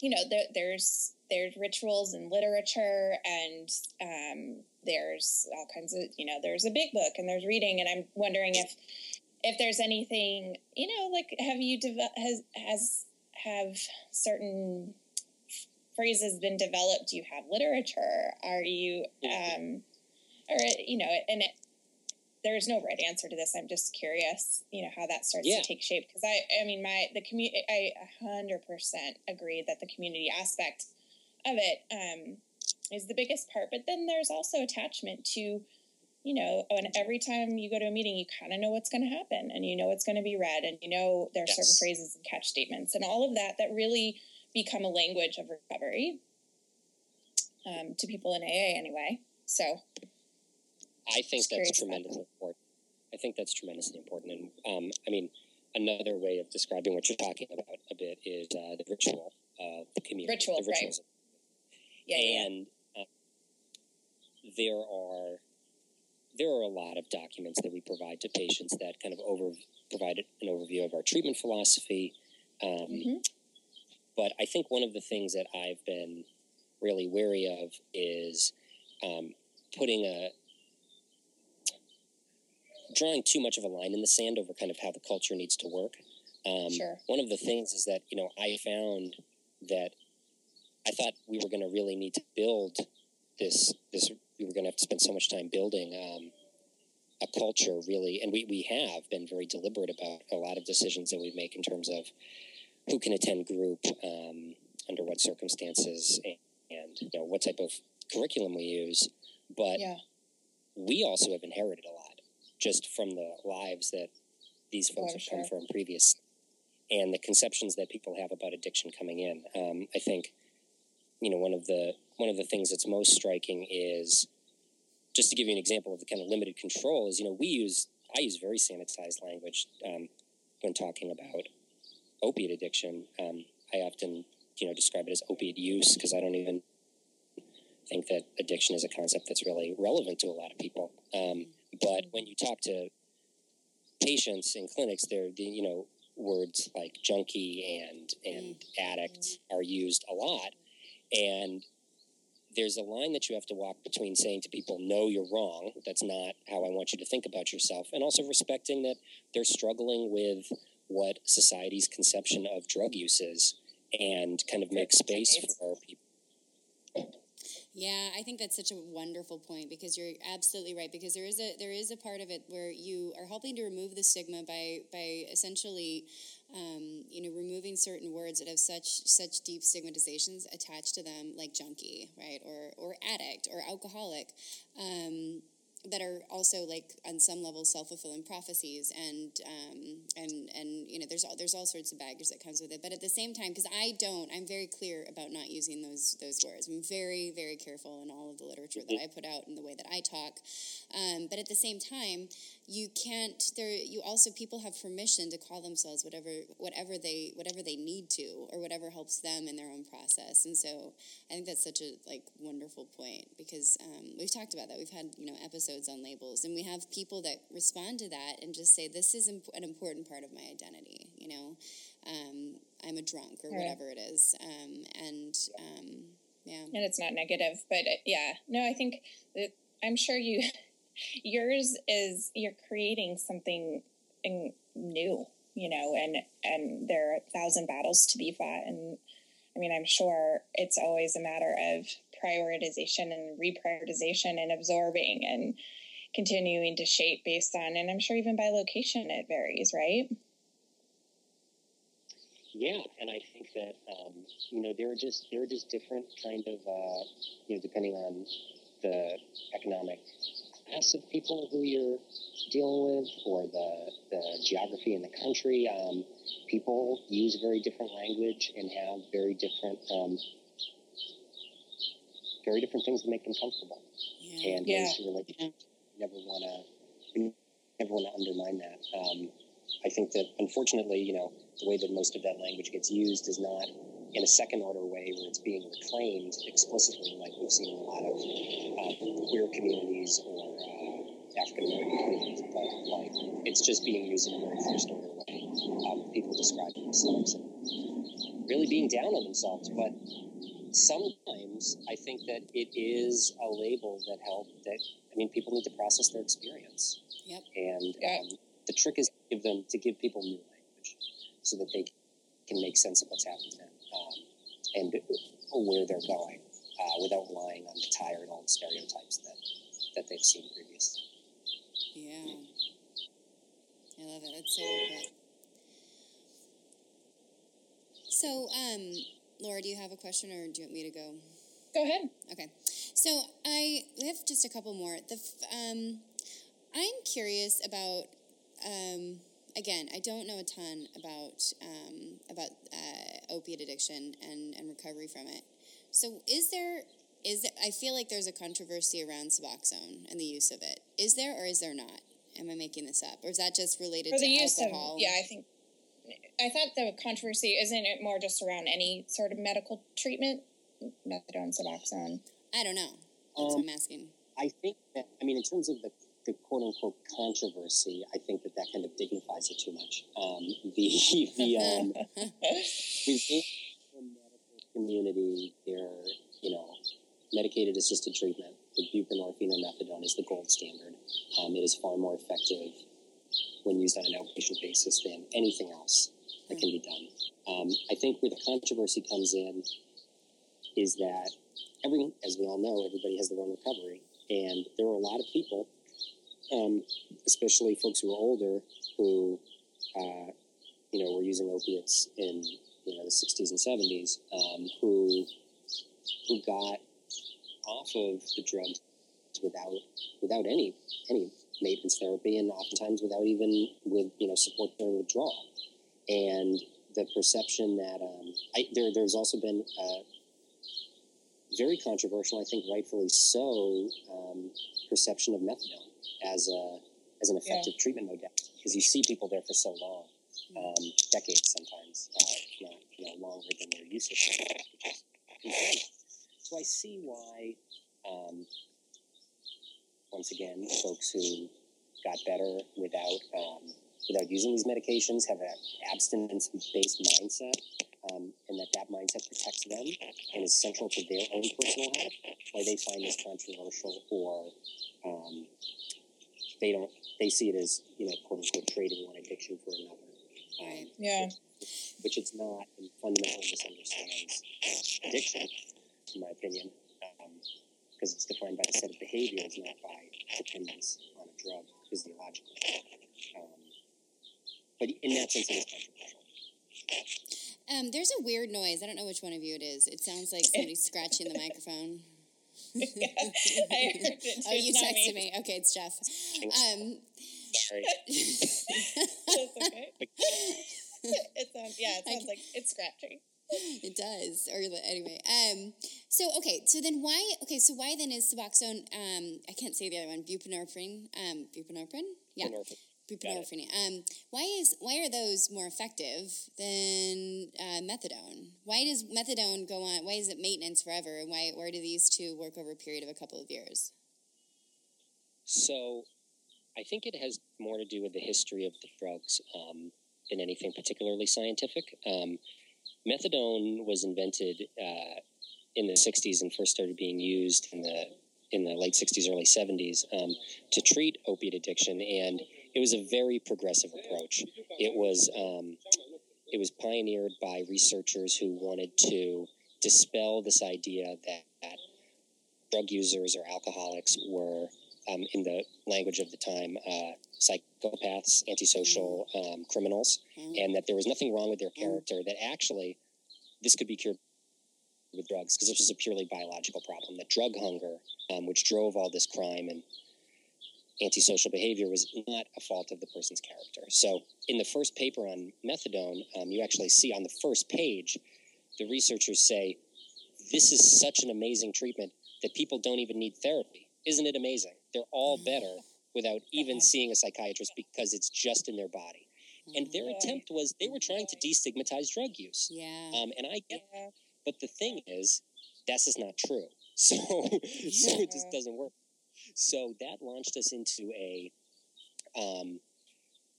you know, there, there's, there's rituals and literature and, um, there's all kinds of, you know, there's a big book and there's reading. And I'm wondering if, if there's anything, you know, like have you developed, has, has, have certain phrases been developed? Do you have literature? Are you, um, or, you know, and it, there's no right answer to this. I'm just curious, you know, how that starts Yeah. to take shape. Cause I, I mean, my, the community, I hundred percent agree that the community aspect of it, um, is the biggest part. But then there's also attachment to, you know, and every time you go to a meeting, you kind of know what's going to happen and you know what's going to be read and you know there are certain phrases and catch statements and all of that that really become a language of recovery um, to people in AA anyway. So, I think that's tremendously important. I think that's tremendously important. And um, I mean, another way of describing what you're talking about a bit is uh, the ritual of the community. Ritual, the right. rituals. yeah, yeah. and uh, there are there are a lot of documents that we provide to patients that kind of over provide an overview of our treatment philosophy. Um, Mhm. But I think one of the things that I've been really wary of is um, putting a drawing too much of a line in the sand over kind of how the culture needs to work. Um, Sure. One of the things is that you know I found that I thought we were going to really need to build this. This we were going to have to spend so much time building um, a culture, really, and we we have been very deliberate about a lot of decisions that we make in terms of who can attend group, um, under what circumstances, and, and you know what type of curriculum we use. But Yeah. we also have inherited a lot just from the lives that these folks have come from previous and the conceptions that people have about addiction coming in. Um, I think, you know, one of the one of the things that's most striking is just to give you an example of the kind of limited control is, you know, we use I use very sanitized language um, when talking about opiate addiction. Um, I often, you know, describe it as opiate use because I don't even think that addiction is a concept that's really relevant to a lot of people. Um, but mm-hmm. when you talk to patients in clinics, they're the you know words like junkie and and mm-hmm. addict mm-hmm. are used a lot, and there's a line that you have to walk between saying to people, "No, you're wrong. That's not how I want you to think about yourself," and also respecting that they're struggling with what society's conception of drug use is, and kind of make space for people. Yeah, I think that's such a wonderful point because you're absolutely right. Because there is a there is a part of it where you are helping to remove the stigma by by essentially, um, you know, removing certain words that have such such deep stigmatizations attached to them, like junkie, right, or or addict or alcoholic. Um, that are also like on some level self-fulfilling prophecies and um, and and you know there's all there's all sorts of baggage that comes with it. But at the same time because I don't I'm very clear about not using those those words. I'm very very careful in all of the literature that I put out and the way that I talk. Um, but at the same time you can't there you also people have permission to call themselves whatever whatever they whatever they need to or whatever helps them in their own process and so I think that's such a like wonderful point because um, we've talked about that. We've had you know episodes on labels, and we have people that respond to that and just say this is imp- an important part of my identity. You know, um, I'm a drunk or Right. whatever it is, um, and um, yeah, and it's not negative but uh, yeah no i think that i'm sure you yours is you're creating something in, new you know and and there are a thousand battles to be fought. And i mean i'm sure it's always a matter of prioritization and reprioritization and absorbing and continuing to shape based on and i'm sure even by location it varies right? Yeah, and I think that um, you know there are just there are just different kind of uh, you know depending on the economic of people who you're dealing with or the the geography in the country. Um, people use very different language and have very different um, very different things that make them comfortable yeah, and Yeah. to relate. You never want to never want to undermine that. Um, I think that unfortunately, you know, the way that most of that language gets used is not in a second order way where it's being reclaimed explicitly, like we've seen in a lot of uh, queer communities or uh, African American communities, but like it's just being used in a very first order way. Um, people describing themselves and really being down on themselves, but sometimes I think that it is a label that help that I mean people need to process their experience. Yep. And um, the trick is to give them to give people new language so that they can make sense of what's happening to them um, and where they're going uh, without relying on the tired old stereotypes that that they've seen previously. yeah. I love it. That's so good. So, um, Laura, do you have a question, or do you want me to go? go ahead Okay, so I we have just a couple more. The f- um, I'm curious about um, again. I don't know a ton about um, about uh, opiate addiction and and recovery from it. So is there is there, I feel like there's a controversy around Suboxone and the use of it. Is there or is there not? Am I making this up, or is that just related for to the use alcohol? of yeah i think i thought the controversy isn't it more just around any sort of medical treatment methadone suboxone I don't know. That's what Um, I'm asking. I think that I mean in terms of the, the quote unquote controversy, I think that that kind of dignifies it too much. Um, the [laughs] the um, [laughs] the medical community, there, you know, medicated assisted treatment with buprenorphine or methadone is the gold standard. Um, it is far more effective when used on an outpatient basis than anything else that can be done. Um, I think where the controversy comes in is that everyone, as we all know, everybody has their own recovery, and there are a lot of people, um, especially folks who are older, who uh, you know were using opiates in you know the 60s and 70s, um, who who got off of the drugs without without any any maintenance therapy, and oftentimes without even with you know support during withdrawal, and the perception that um, I, there there's also been. Uh, very controversial, I think rightfully so, um, perception of methadone as a as an effective treatment modality because you see people there for so long, um, decades sometimes, uh, you know longer than their usage, which is concerning. So I see why, um, once again, folks who got better without um, without using these medications have an abstinence based mindset um, and that that mindset protects them and is central to their own personal health, why they find this controversial or um, they don't they see it as you know quote unquote trading one addiction for another, um, Right. Yeah. which it's not and fundamentally misunderstands addiction, in my opinion, because it's defined by the set of behaviors, not by dependence on a drug physiologically. Um, but in that sense, it is controversial. Um, there's a weird noise. I don't know which one of you it is. It sounds like somebody [laughs] scratching the microphone. [laughs] I heard it. [laughs] Oh, you It's not texted me. Okay, it's Jeff. Um, Sorry. [laughs] That's okay. it sounds yeah, it sounds like it's scratchy. it does. Or anyway. Um, so okay. So then why? Okay. So why then is Suboxone? Um, I can't say the other one. Buprenorphine. Um, buprenorphine. Yeah. Buprenorphine. Buprenorphine. Um, why is why are those more effective than uh, methadone? Why does methadone go on? Why is it maintenance forever? And why why do these two work over a period of a couple of years? So, I think it has more to do with the history of the drugs um, than anything particularly scientific. Um, methadone was invented uh, in the '60s and first started being used in the in the late '60s, early '70s um, to treat opiate addiction, and it was a very progressive approach. It was um, it was pioneered by researchers who wanted to dispel this idea that, that drug users or alcoholics were um, in the language of the time, uh, psychopaths, antisocial um, criminals, Mm. and that there was nothing wrong with their character. That actually, this could be cured with drugs because this was a purely biological problem. That drug hunger, um, which drove all this crime and antisocial behavior, was not a fault of the person's character. So, in the first paper on methadone, um, you actually see on the first page, the researchers say, "This is such an amazing treatment that people don't even need therapy." Isn't it amazing? They're all better without even [laughs] seeing a psychiatrist because it's just in their body. And their attempt was they were trying to destigmatize drug use. Yeah. Um, and I get, Yeah. but the thing is, that's just not true. [laughs] So, so it just doesn't work. So that launched us into a um,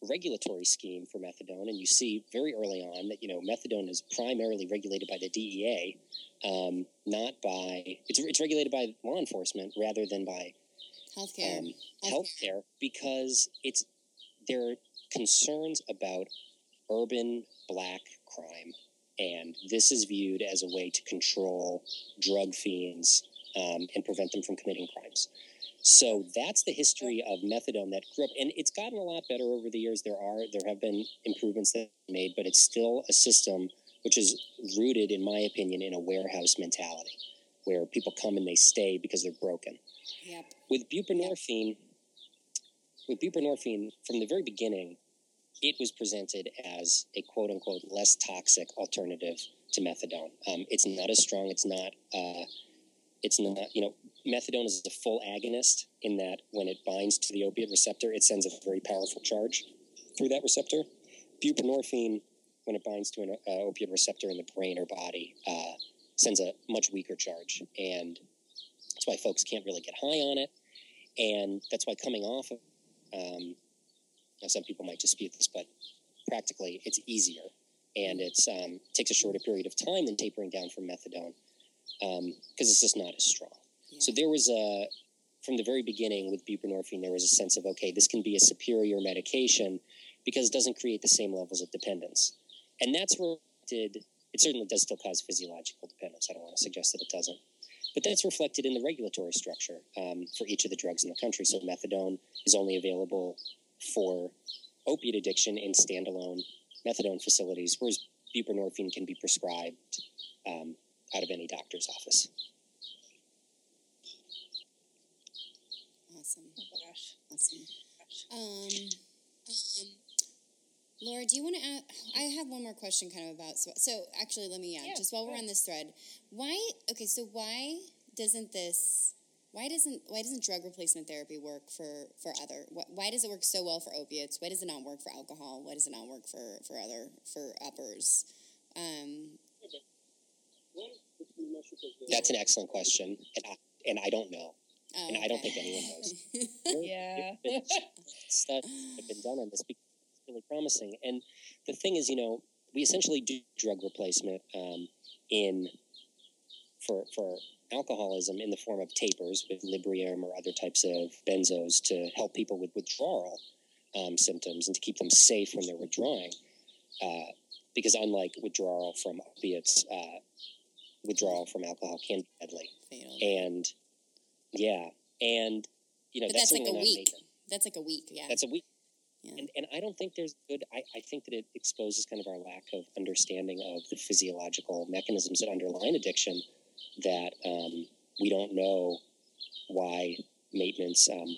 regulatory scheme for methadone, and you see very early on that you know methadone is primarily regulated by the DEA, um, not by it's it's regulated by law enforcement rather than by Healthcare. um, healthcare because it's there are concerns about urban black crime, and this is viewed as a way to control drug fiends um, and prevent them from committing crimes. So that's the history of methadone that grew up, and it's gotten a lot better over the years. There are there have been improvements that made, but it's still a system which is rooted, in my opinion, in a warehouse mentality, where people come and they stay because they're broken Yep. with buprenorphine, with buprenorphine from the very beginning, it was presented as a quote unquote less toxic alternative to methadone. Um, it's not as strong. It's not. Uh, it's not. You know, methadone is a full agonist in that when it binds to the opiate receptor, it sends a very powerful charge through that receptor. Buprenorphine, when it binds to an uh, opiate receptor in the brain or body, uh, sends a much weaker charge, and that's why folks can't really get high on it, and that's why coming off of, um, now some people might dispute this, but practically it's easier, and it um, takes a shorter period of time than tapering down from methadone because it's just not as strong. So there was a from the very beginning with buprenorphine, there was a sense of okay, this can be a superior medication because it doesn't create the same levels of dependence, and that's where it did it certainly does still cause physiological dependence. I don't want to suggest that it doesn't. But that's reflected in the regulatory structure um, for each of the drugs in the country. So methadone is only available for opiate addiction in standalone methadone facilities, whereas buprenorphine can be prescribed um, out of any doctor's office. Awesome. Oh my gosh. Awesome. Um, um, Laura, do you want to add? I have one more question kind of about. So, so actually, let me add, Yeah, just while we're on this thread, why, okay, so why doesn't this, why doesn't, why doesn't drug replacement therapy work for, for other, wh- why does it work so well for opiates? Why does it not work for alcohol? Why does it not work for, for other, for uppers? Um, That's an excellent question, and I, and I don't know, oh, and I don't okay. think anyone knows. [laughs] Yeah. studies have been done on this because it's really promising. And the thing is, you know, we essentially do drug replacement um, in for for alcoholism in the form of tapers with Librium or other types of benzos to help people with withdrawal um, symptoms and to keep them safe when they're withdrawing. Uh, because unlike withdrawal from opiates, uh, withdrawal from alcohol can be deadly. Fatal. And yeah, and you know But that's, that's like a week. That's like a week, yeah. That's a week. Yeah. And, and I don't think there's good. I, I think that it exposes kind of our lack of understanding of the physiological mechanisms that underline addiction. That um, we don't know why maintenance um,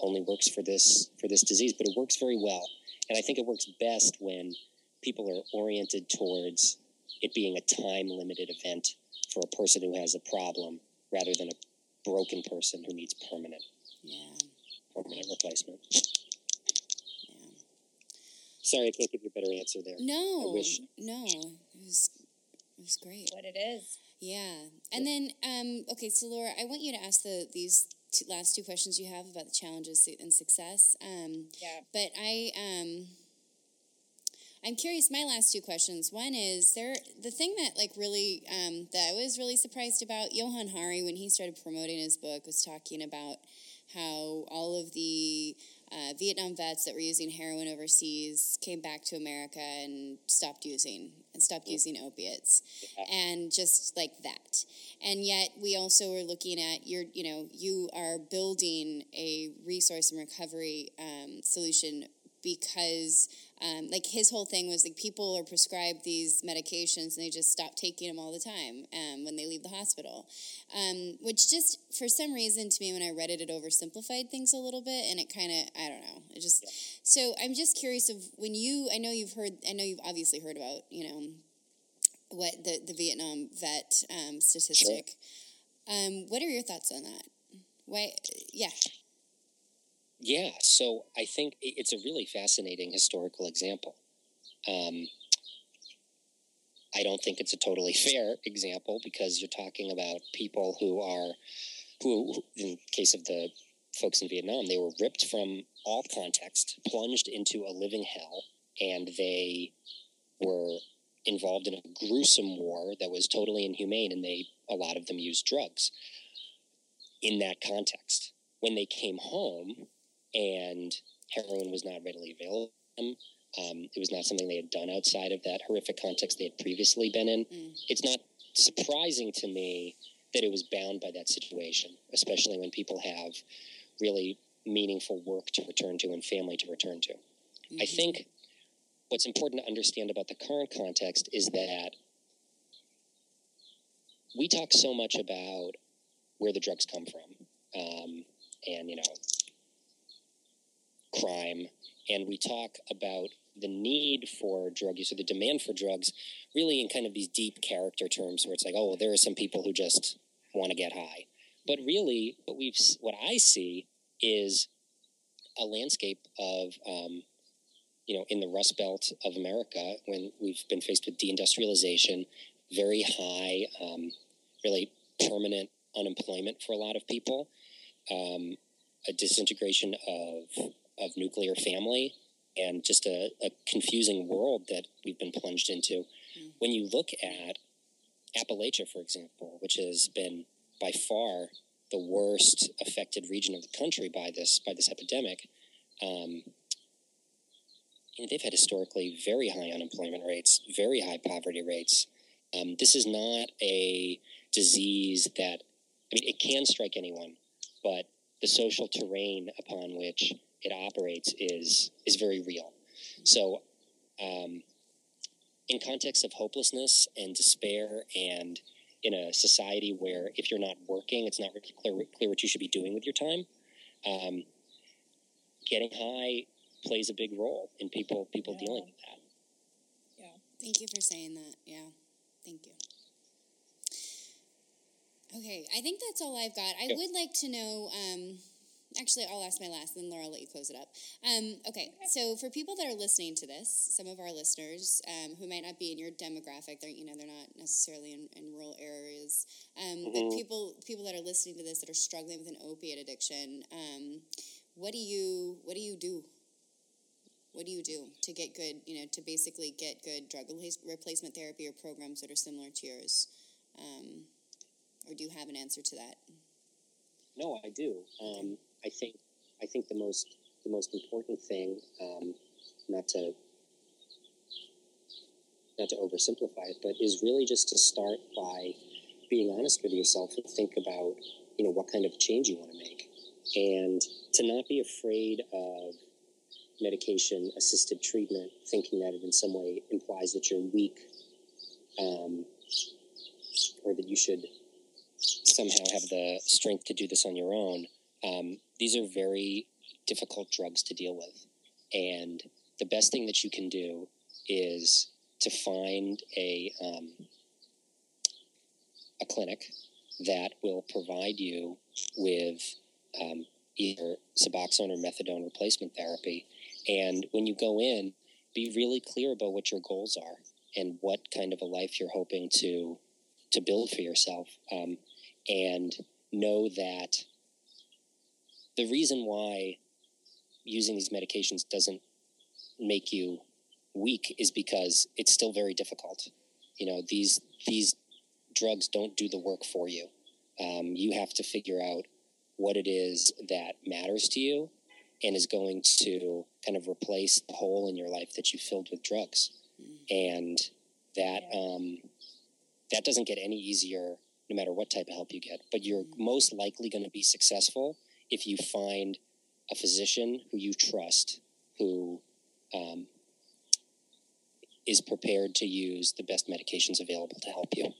only works for this for this disease, but it works very well. And I think it works best when people are oriented towards it being a time limited event for a person who has a problem, rather than a broken person who needs permanent yeah, permanent replacement. yeah. Sorry, I can't give you a better answer there. No, wish- no, it was, it was great. what it is. Yeah, and then um, okay, so Laura, I want you to ask the these two, last two questions you have about the challenges and success. Um, Yeah. but I um, I'm curious. My last two questions. One is there the thing that like really um, that I was really surprised about. Johan Hari when he started promoting his book was talking about how all of the uh, Vietnam vets that were using heroin overseas came back to America and stopped using and stopped using opiates, and just like that. And yet, we also are looking at your, you know, you are building a resource and recovery um, solution because um, like his whole thing was like people are prescribed these medications and they just stop taking them all the time um, when they leave the hospital. Um, which just for some reason to me when i read it it oversimplified things a little bit and it kind of i don't know it just so i'm just curious of when you i know you've heard i know you've obviously heard about you know what the, the vietnam vet um, statistic. Um, what are your thoughts on that? Why yeah Yeah, so I think it's a really fascinating historical example. Um, I don't think it's a totally [laughs] fair example because you're talking about people who are, who, in case of the folks in Vietnam, they were ripped from all context, plunged into a living hell, and they were involved in a gruesome war that was totally inhumane, and they, a lot of them used drugs in that context. When they came home, and heroin was not readily available. to them. Um, it was not something they had done outside of that horrific context they had previously been in. Mm. It's not surprising to me that it was bound by that situation, especially when people have really meaningful work to return to and family to return to. I Mhm. think what's important to understand about the current context is that we talk so much about where the drugs come from um, and, you know, crime, and we talk about the need for drug use or the demand for drugs really in kind of these deep character terms where it's like, oh, well, there are some people who just want to get high. But really, what we've what I see is a landscape of um, you know in the Rust Belt of America when we've been faced with deindustrialization, very high, um, really permanent unemployment for a lot of people, um, a disintegration of of nuclear family, and just a, a confusing world that we've been plunged into. Mm. When you look at Appalachia, for example, which has been by far the worst affected region of the country by this by this epidemic, um, you know, they've had historically very high unemployment rates, very high poverty rates, Um, this is not a disease that, I mean, it can strike anyone, but the social terrain upon which it operates is is very real. So, um, in context of hopelessness and despair, and in a society where if you're not working, it's not really clear, clear what you should be doing with your time. Um, getting high plays a big role in people people Yeah. dealing with that. Yeah. Thank you for saying that. Yeah. Thank you. Okay, I think that's all I've got. I Yeah. would like to know. Um, actually, I'll ask my last, then Laura, I'll let you close it up. Um, okay, so for people that are listening to this, some of our listeners um, who might not be in your demographic, they're you know they're not necessarily in, in rural areas, um, but Mhm. people people that are listening to this that are struggling with an opiate addiction, um, what do you what do you do? What do you do to get good, you know, to basically get good drug replacement therapy or programs that are similar to yours? Um, or do you have an answer to that? No, I do. Um, I think I think the most the most important thing, um, not to not to oversimplify it, but is really just to start by being honest with yourself and think about you know what kind of change you want to make, and to not be afraid of medication assisted treatment, thinking that it in some way implies that you're weak, um, or that you should somehow have the strength to do this on your own. Um, these are very difficult drugs to deal with. And the best thing that you can do is to find a, um, a clinic that will provide you with um, either Suboxone or methadone replacement therapy. And when you go in, be really clear about what your goals are and what kind of a life you're hoping to to build for yourself. Um, and know that the reason why using these medications doesn't make you weak is because it's still very difficult. You know, these these drugs don't do the work for you. Um, you have to figure out what it is that matters to you and is going to kind of replace the hole in your life that you filled with drugs. And that um, that doesn't get any easier no matter what type of help you get. But you're most likely going to be successful if you find a physician who you trust, who um, is prepared to use the best medications available to help you.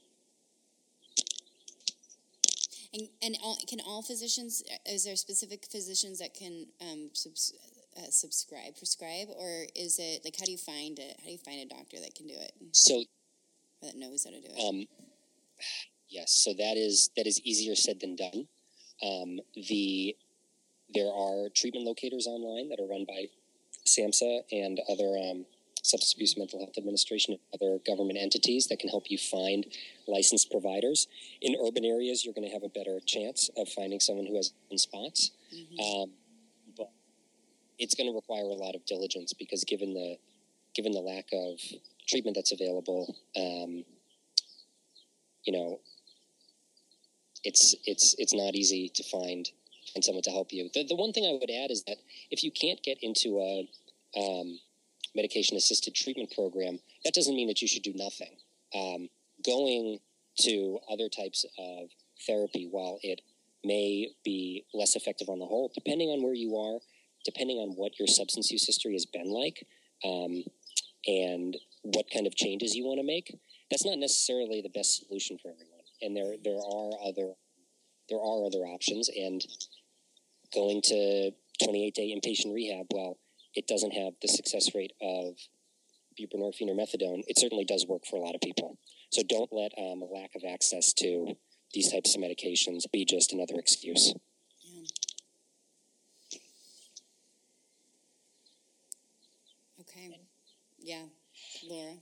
And, and all, can all physicians, is there specific physicians that can um, subs, uh, subscribe, prescribe, or is it like how do you find it? How do you find a doctor that can do it, So or that knows how to do it? Um, yes, so that is that is easier said than done. Um, the there are treatment locators online that are run by SAMHSA and other um, Substance Abuse Mental Health Administration and other government entities that can help you find licensed providers. In urban areas, you're going to have a better chance of finding someone who has in spots. Um, but it's going to require a lot of diligence because given the given the lack of treatment that's available, um, you know, it's it's it's not easy to find find someone to help you. The the one thing I would add is that if you can't get into a um, medication assisted treatment program, that doesn't mean that you should do nothing. Um, going to other types of therapy, while it may be less effective on the whole, depending on where you are, depending on what your substance use history has been like, um, and what kind of changes you want to make, that's not necessarily the best solution for everyone. And there there are other there are other options. And going to 28 day inpatient rehab, well, it doesn't have the success rate of buprenorphine or methadone. It certainly does work for a lot of people. So don't let um, a lack of access to these types of medications be just another excuse. okay, yeah, Laura.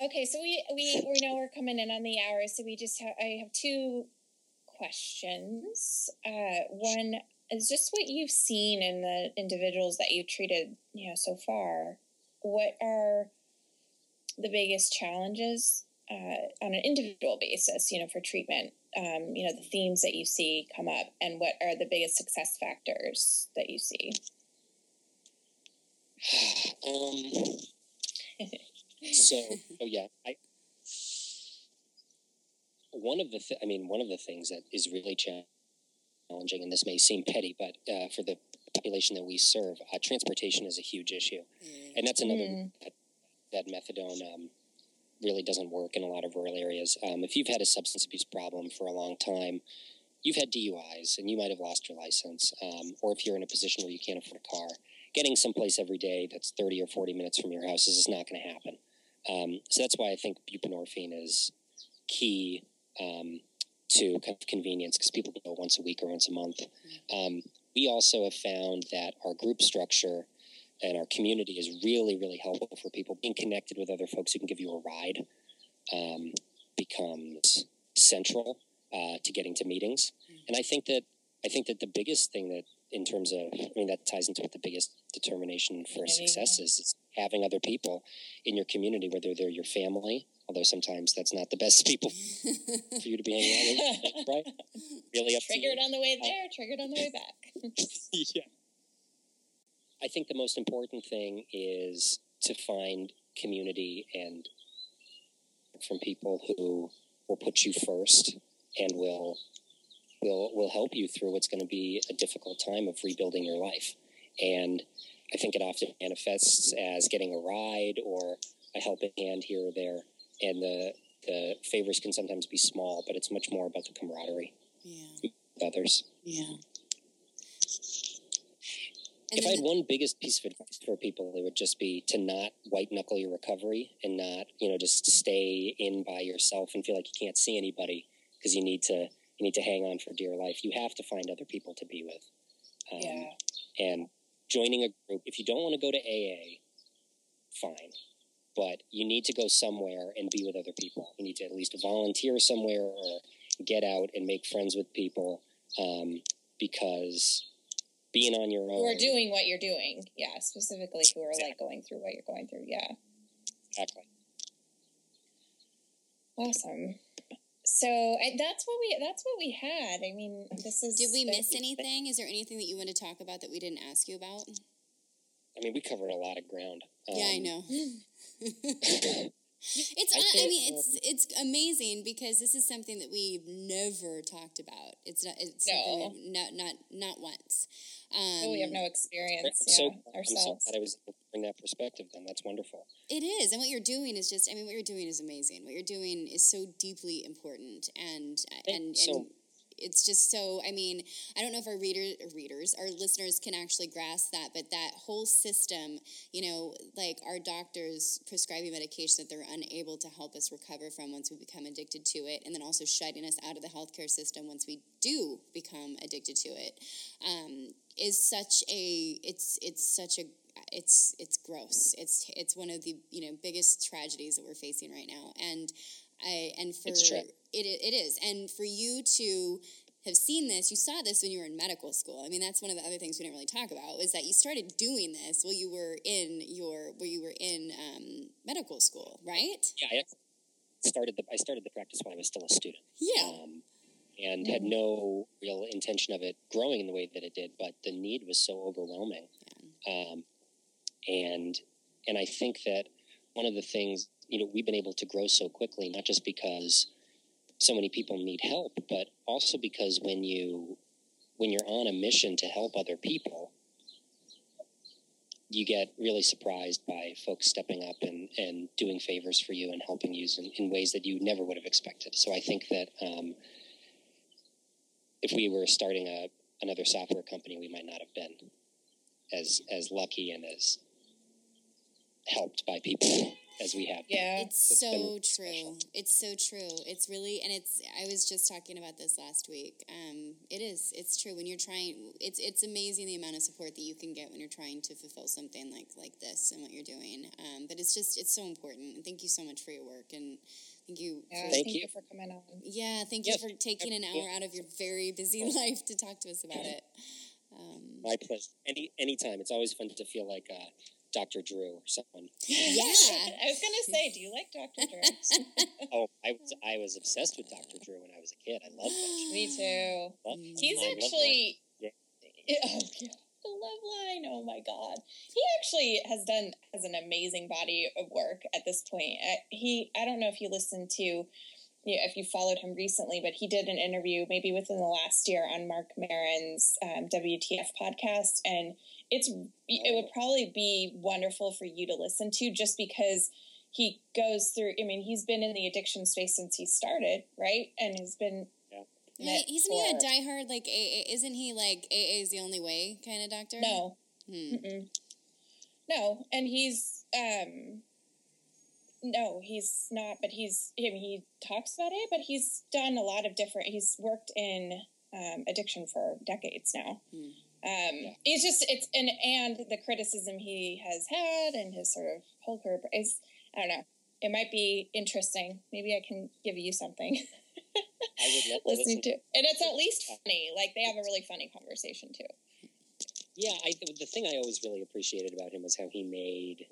Okay, so we we we know we're coming in on the hour, so we just have I have two questions. Uh, one is just what you've seen in the individuals that you've treated, you know, so far. What are the biggest challenges uh, on an individual basis, you know, for treatment? Um, you know, the themes that you see come up, and what are the biggest success factors that you see? [sighs] Um, [laughs] So, oh yeah, I, one of the, th- I mean, one of the things that is really challenging, and this may seem petty, but uh, for the population that we serve, uh, transportation is a huge issue, mm. and that's another mm. that, that, methadone um, really doesn't work in a lot of rural areas. Um, if you've had a substance abuse problem for a long time, you've had DUIs and you might have lost your license, um, or if you're in a position where you can't afford a car, getting someplace every day that's 30 or 40 minutes from your house is not going to happen. Um, so that's why I think buprenorphine is key um, to kind of convenience because people go once a week or once a month. Um, we also have found that our group structure and our community is really, really helpful for people. Being connected with other folks who can give you a ride um, becomes central uh, to getting to meetings. And I think that I think that the biggest thing that, in terms of, I mean, that ties into what the biggest determination for success is: is having other people in your community, whether they're your family, although sometimes that's not the best people [laughs] for you to be hanging out with, right? Really up to you. Triggered on the way uh, there, triggered on the way back. [laughs] yeah. I think the most important thing is to find community and from people who will put you first and will will will help you through what's going to be a difficult time of rebuilding your life. And I think it often manifests as getting a ride or a helping hand here or there. And the the favors can sometimes be small, but it's much more about the camaraderie Yeah. with others. Yeah. And if I had one biggest piece of advice for people, it would just be to not white knuckle your recovery and not, you know, just to stay in by yourself and feel like you can't see anybody because you need to you need to hang on for dear life. You have to find other people to be with. Um, Yeah. And joining a group, if you don't want to go to AA, fine. But you need to go somewhere and be with other people. You need to at least volunteer somewhere or get out and make friends with people um, because being on your own. Who are doing what you're doing. Yeah, specifically who are like going through what you're going through. Yeah. Exactly. Awesome. So I, that's what we that's what we had. I mean, this is. Did we miss [laughs] anything? Is there anything that you want to talk about that we didn't ask you about? I mean, we covered a lot of ground. yeah, I Um, know. [laughs] [laughs] it's I I mean it's it's amazing because this is something that we've never talked about. It's not it's something No. not not not once. Um, Oh, we have no experience. Yeah, So I'm so glad I was bring that perspective. Then that's wonderful. It is, and what you're doing is just—I mean, what you're doing is amazing. What you're doing is so deeply important, and and so- and it's just so. I mean, I don't know if our reader, readers, our listeners, can actually grasp that, but that whole system, you know, like our doctors prescribing medication that they're unable to help us recover from once we become addicted to it, and then also shutting us out of the healthcare system once we do become addicted to it, um, is such a. It's it's such a it's it's gross. It's it's one of the you know biggest tragedies that we're facing right now, and I and for It's true. it it is, and for you to have seen this, you saw this when you were in medical school. I mean, that's one of the other things we didn't really talk about was that you started doing this while you were in your where you were in um, medical school, right? Yeah, I started the I started the practice when I was still a student, Yeah, um, and had no real intention of it growing in the way that it did. But the need was so overwhelming, um, and and I think that one of the things you know we've been able to grow so quickly, not just because so many people need help, but also because when you when you're on a mission to help other people, you get really surprised by folks stepping up and, and doing favors for you and helping you in, in ways that you never would have expected. So I think that um, if we were starting a another software company, we might not have been as as lucky and as helped by people as we have. been. Yeah. It's It's so true. It's so true. It's really, and it's. I was just talking about this last week. Um, it is. It's true when you're trying. It's it's amazing the amount of support that you can get when you're trying to fulfill something like like this and what you're doing. Um, but it's just it's so important. And thank you so much for your work and thank you. Yeah, for, Thank thank you. you for coming on. yeah, thank Yes. you for taking an hour out of your very busy life to talk to us about it. Um, My pleasure. Any anytime. It's always fun to feel like uh, Dr. Drew or someone. Yeah. [laughs] I was gonna say, do you like Dr. Drew? [laughs] Oh, I was I was obsessed with Dr. Drew when I was a kid. I loved that. Me too. Love- He's I love actually. Yeah. [laughs] Oh, yeah. The Loveline. Oh my God. He actually has done has an amazing body of work at this point. Uh, he. I don't know if you listened to yeah, if you followed him recently, but he did an interview maybe within the last year on Marc Maron's um, WTF podcast, and it's it would probably be wonderful for you to listen to just because he goes through. I mean, he's been in the addiction space since he started, right? And he's been Yeah. in Yeah, it isn't he a diehard like AA? Isn't he like AA is the only way kind of doctor? no, Hmm. No, and he's um no, he's not, but he's I mean he talks about it, but he's done a lot of different he's worked in um, addiction for decades now. Hmm. Um it's just it's and and the criticism he has had and his sort of whole career is I don't know. It might be interesting. Maybe I can give you something I would love to listening listen to. And it's at least funny. Like they have a really funny conversation too. Yeah, I, the thing I always really appreciated about him was how he made,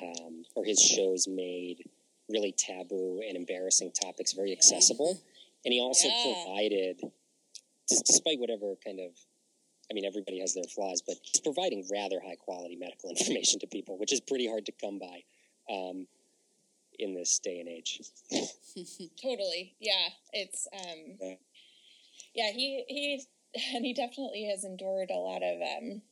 um, or his shows made, really taboo and embarrassing topics very accessible. And he also Yeah. provided, despite whatever kind of, I mean, everybody has their flaws, but he's providing rather high quality [laughs] medical information to people, which is pretty hard to come by um, in this day and age. [laughs] Totally. Yeah. It's um Yeah. yeah, he he and he definitely has endured a lot of um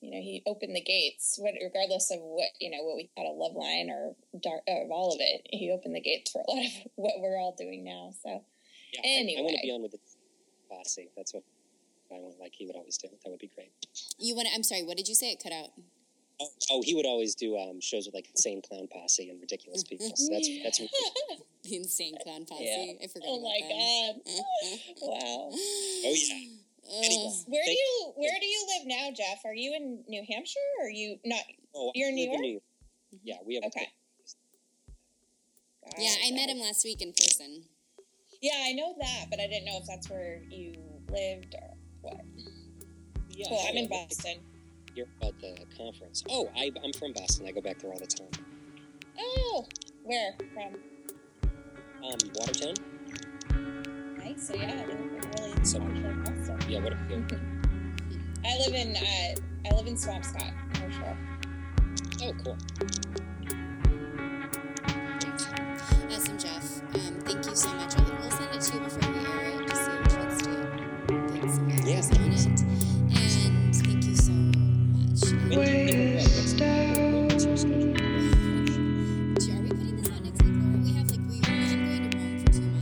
you know, he opened the gates, what regardless of what, you know, what we thought of Loveline or dark of all of it, he opened the gates for a lot of [laughs] what we're all doing now. So Yeah, I- I, want to be on with the posse. That's what I want, like he would always do. That would be great. You want? to I'm sorry. What did you say? It cut out. Oh, oh, he would always do um, shows with like insane clown posse and ridiculous people. So that's that's [laughs] The insane clown posse. Yeah. I forgot. Oh about my them. god. [laughs] wow. oh yeah. Anyway, Ugh. Where do you where do you live now, Jeff? Are you in New Hampshire or are you not Oh, You're in I New York? Yeah, we have. a okay. yeah, I met him last week in person. Yeah, I know that, but I didn't know if that's where you lived or what. Yeah, Cool, I'm in Boston. You're at the conference. Oh, I, I'm from Boston. I go back there all the time. Oh, where from? Um, Watertown. Nice. So yeah, really So- Boston. Yeah, what? [laughs] I live in uh, I live in Swampscott, for sure. Oh, cool.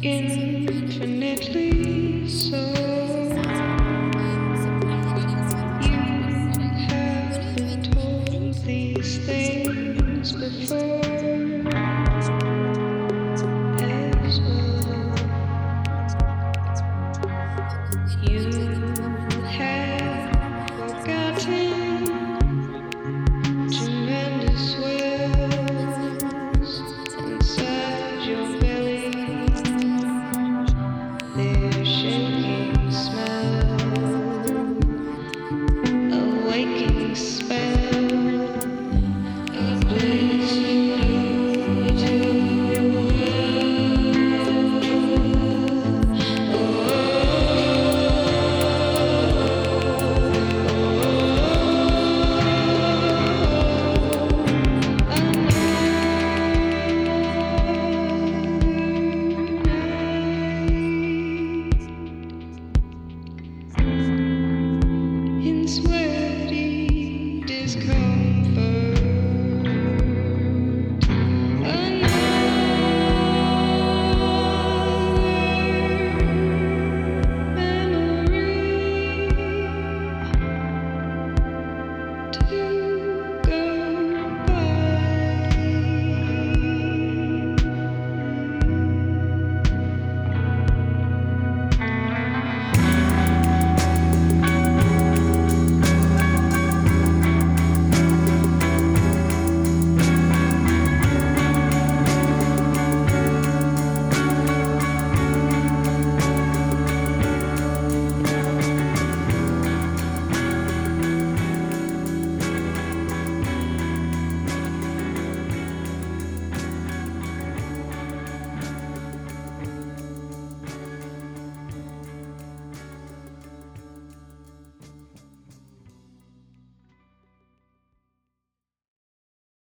Infinitely so.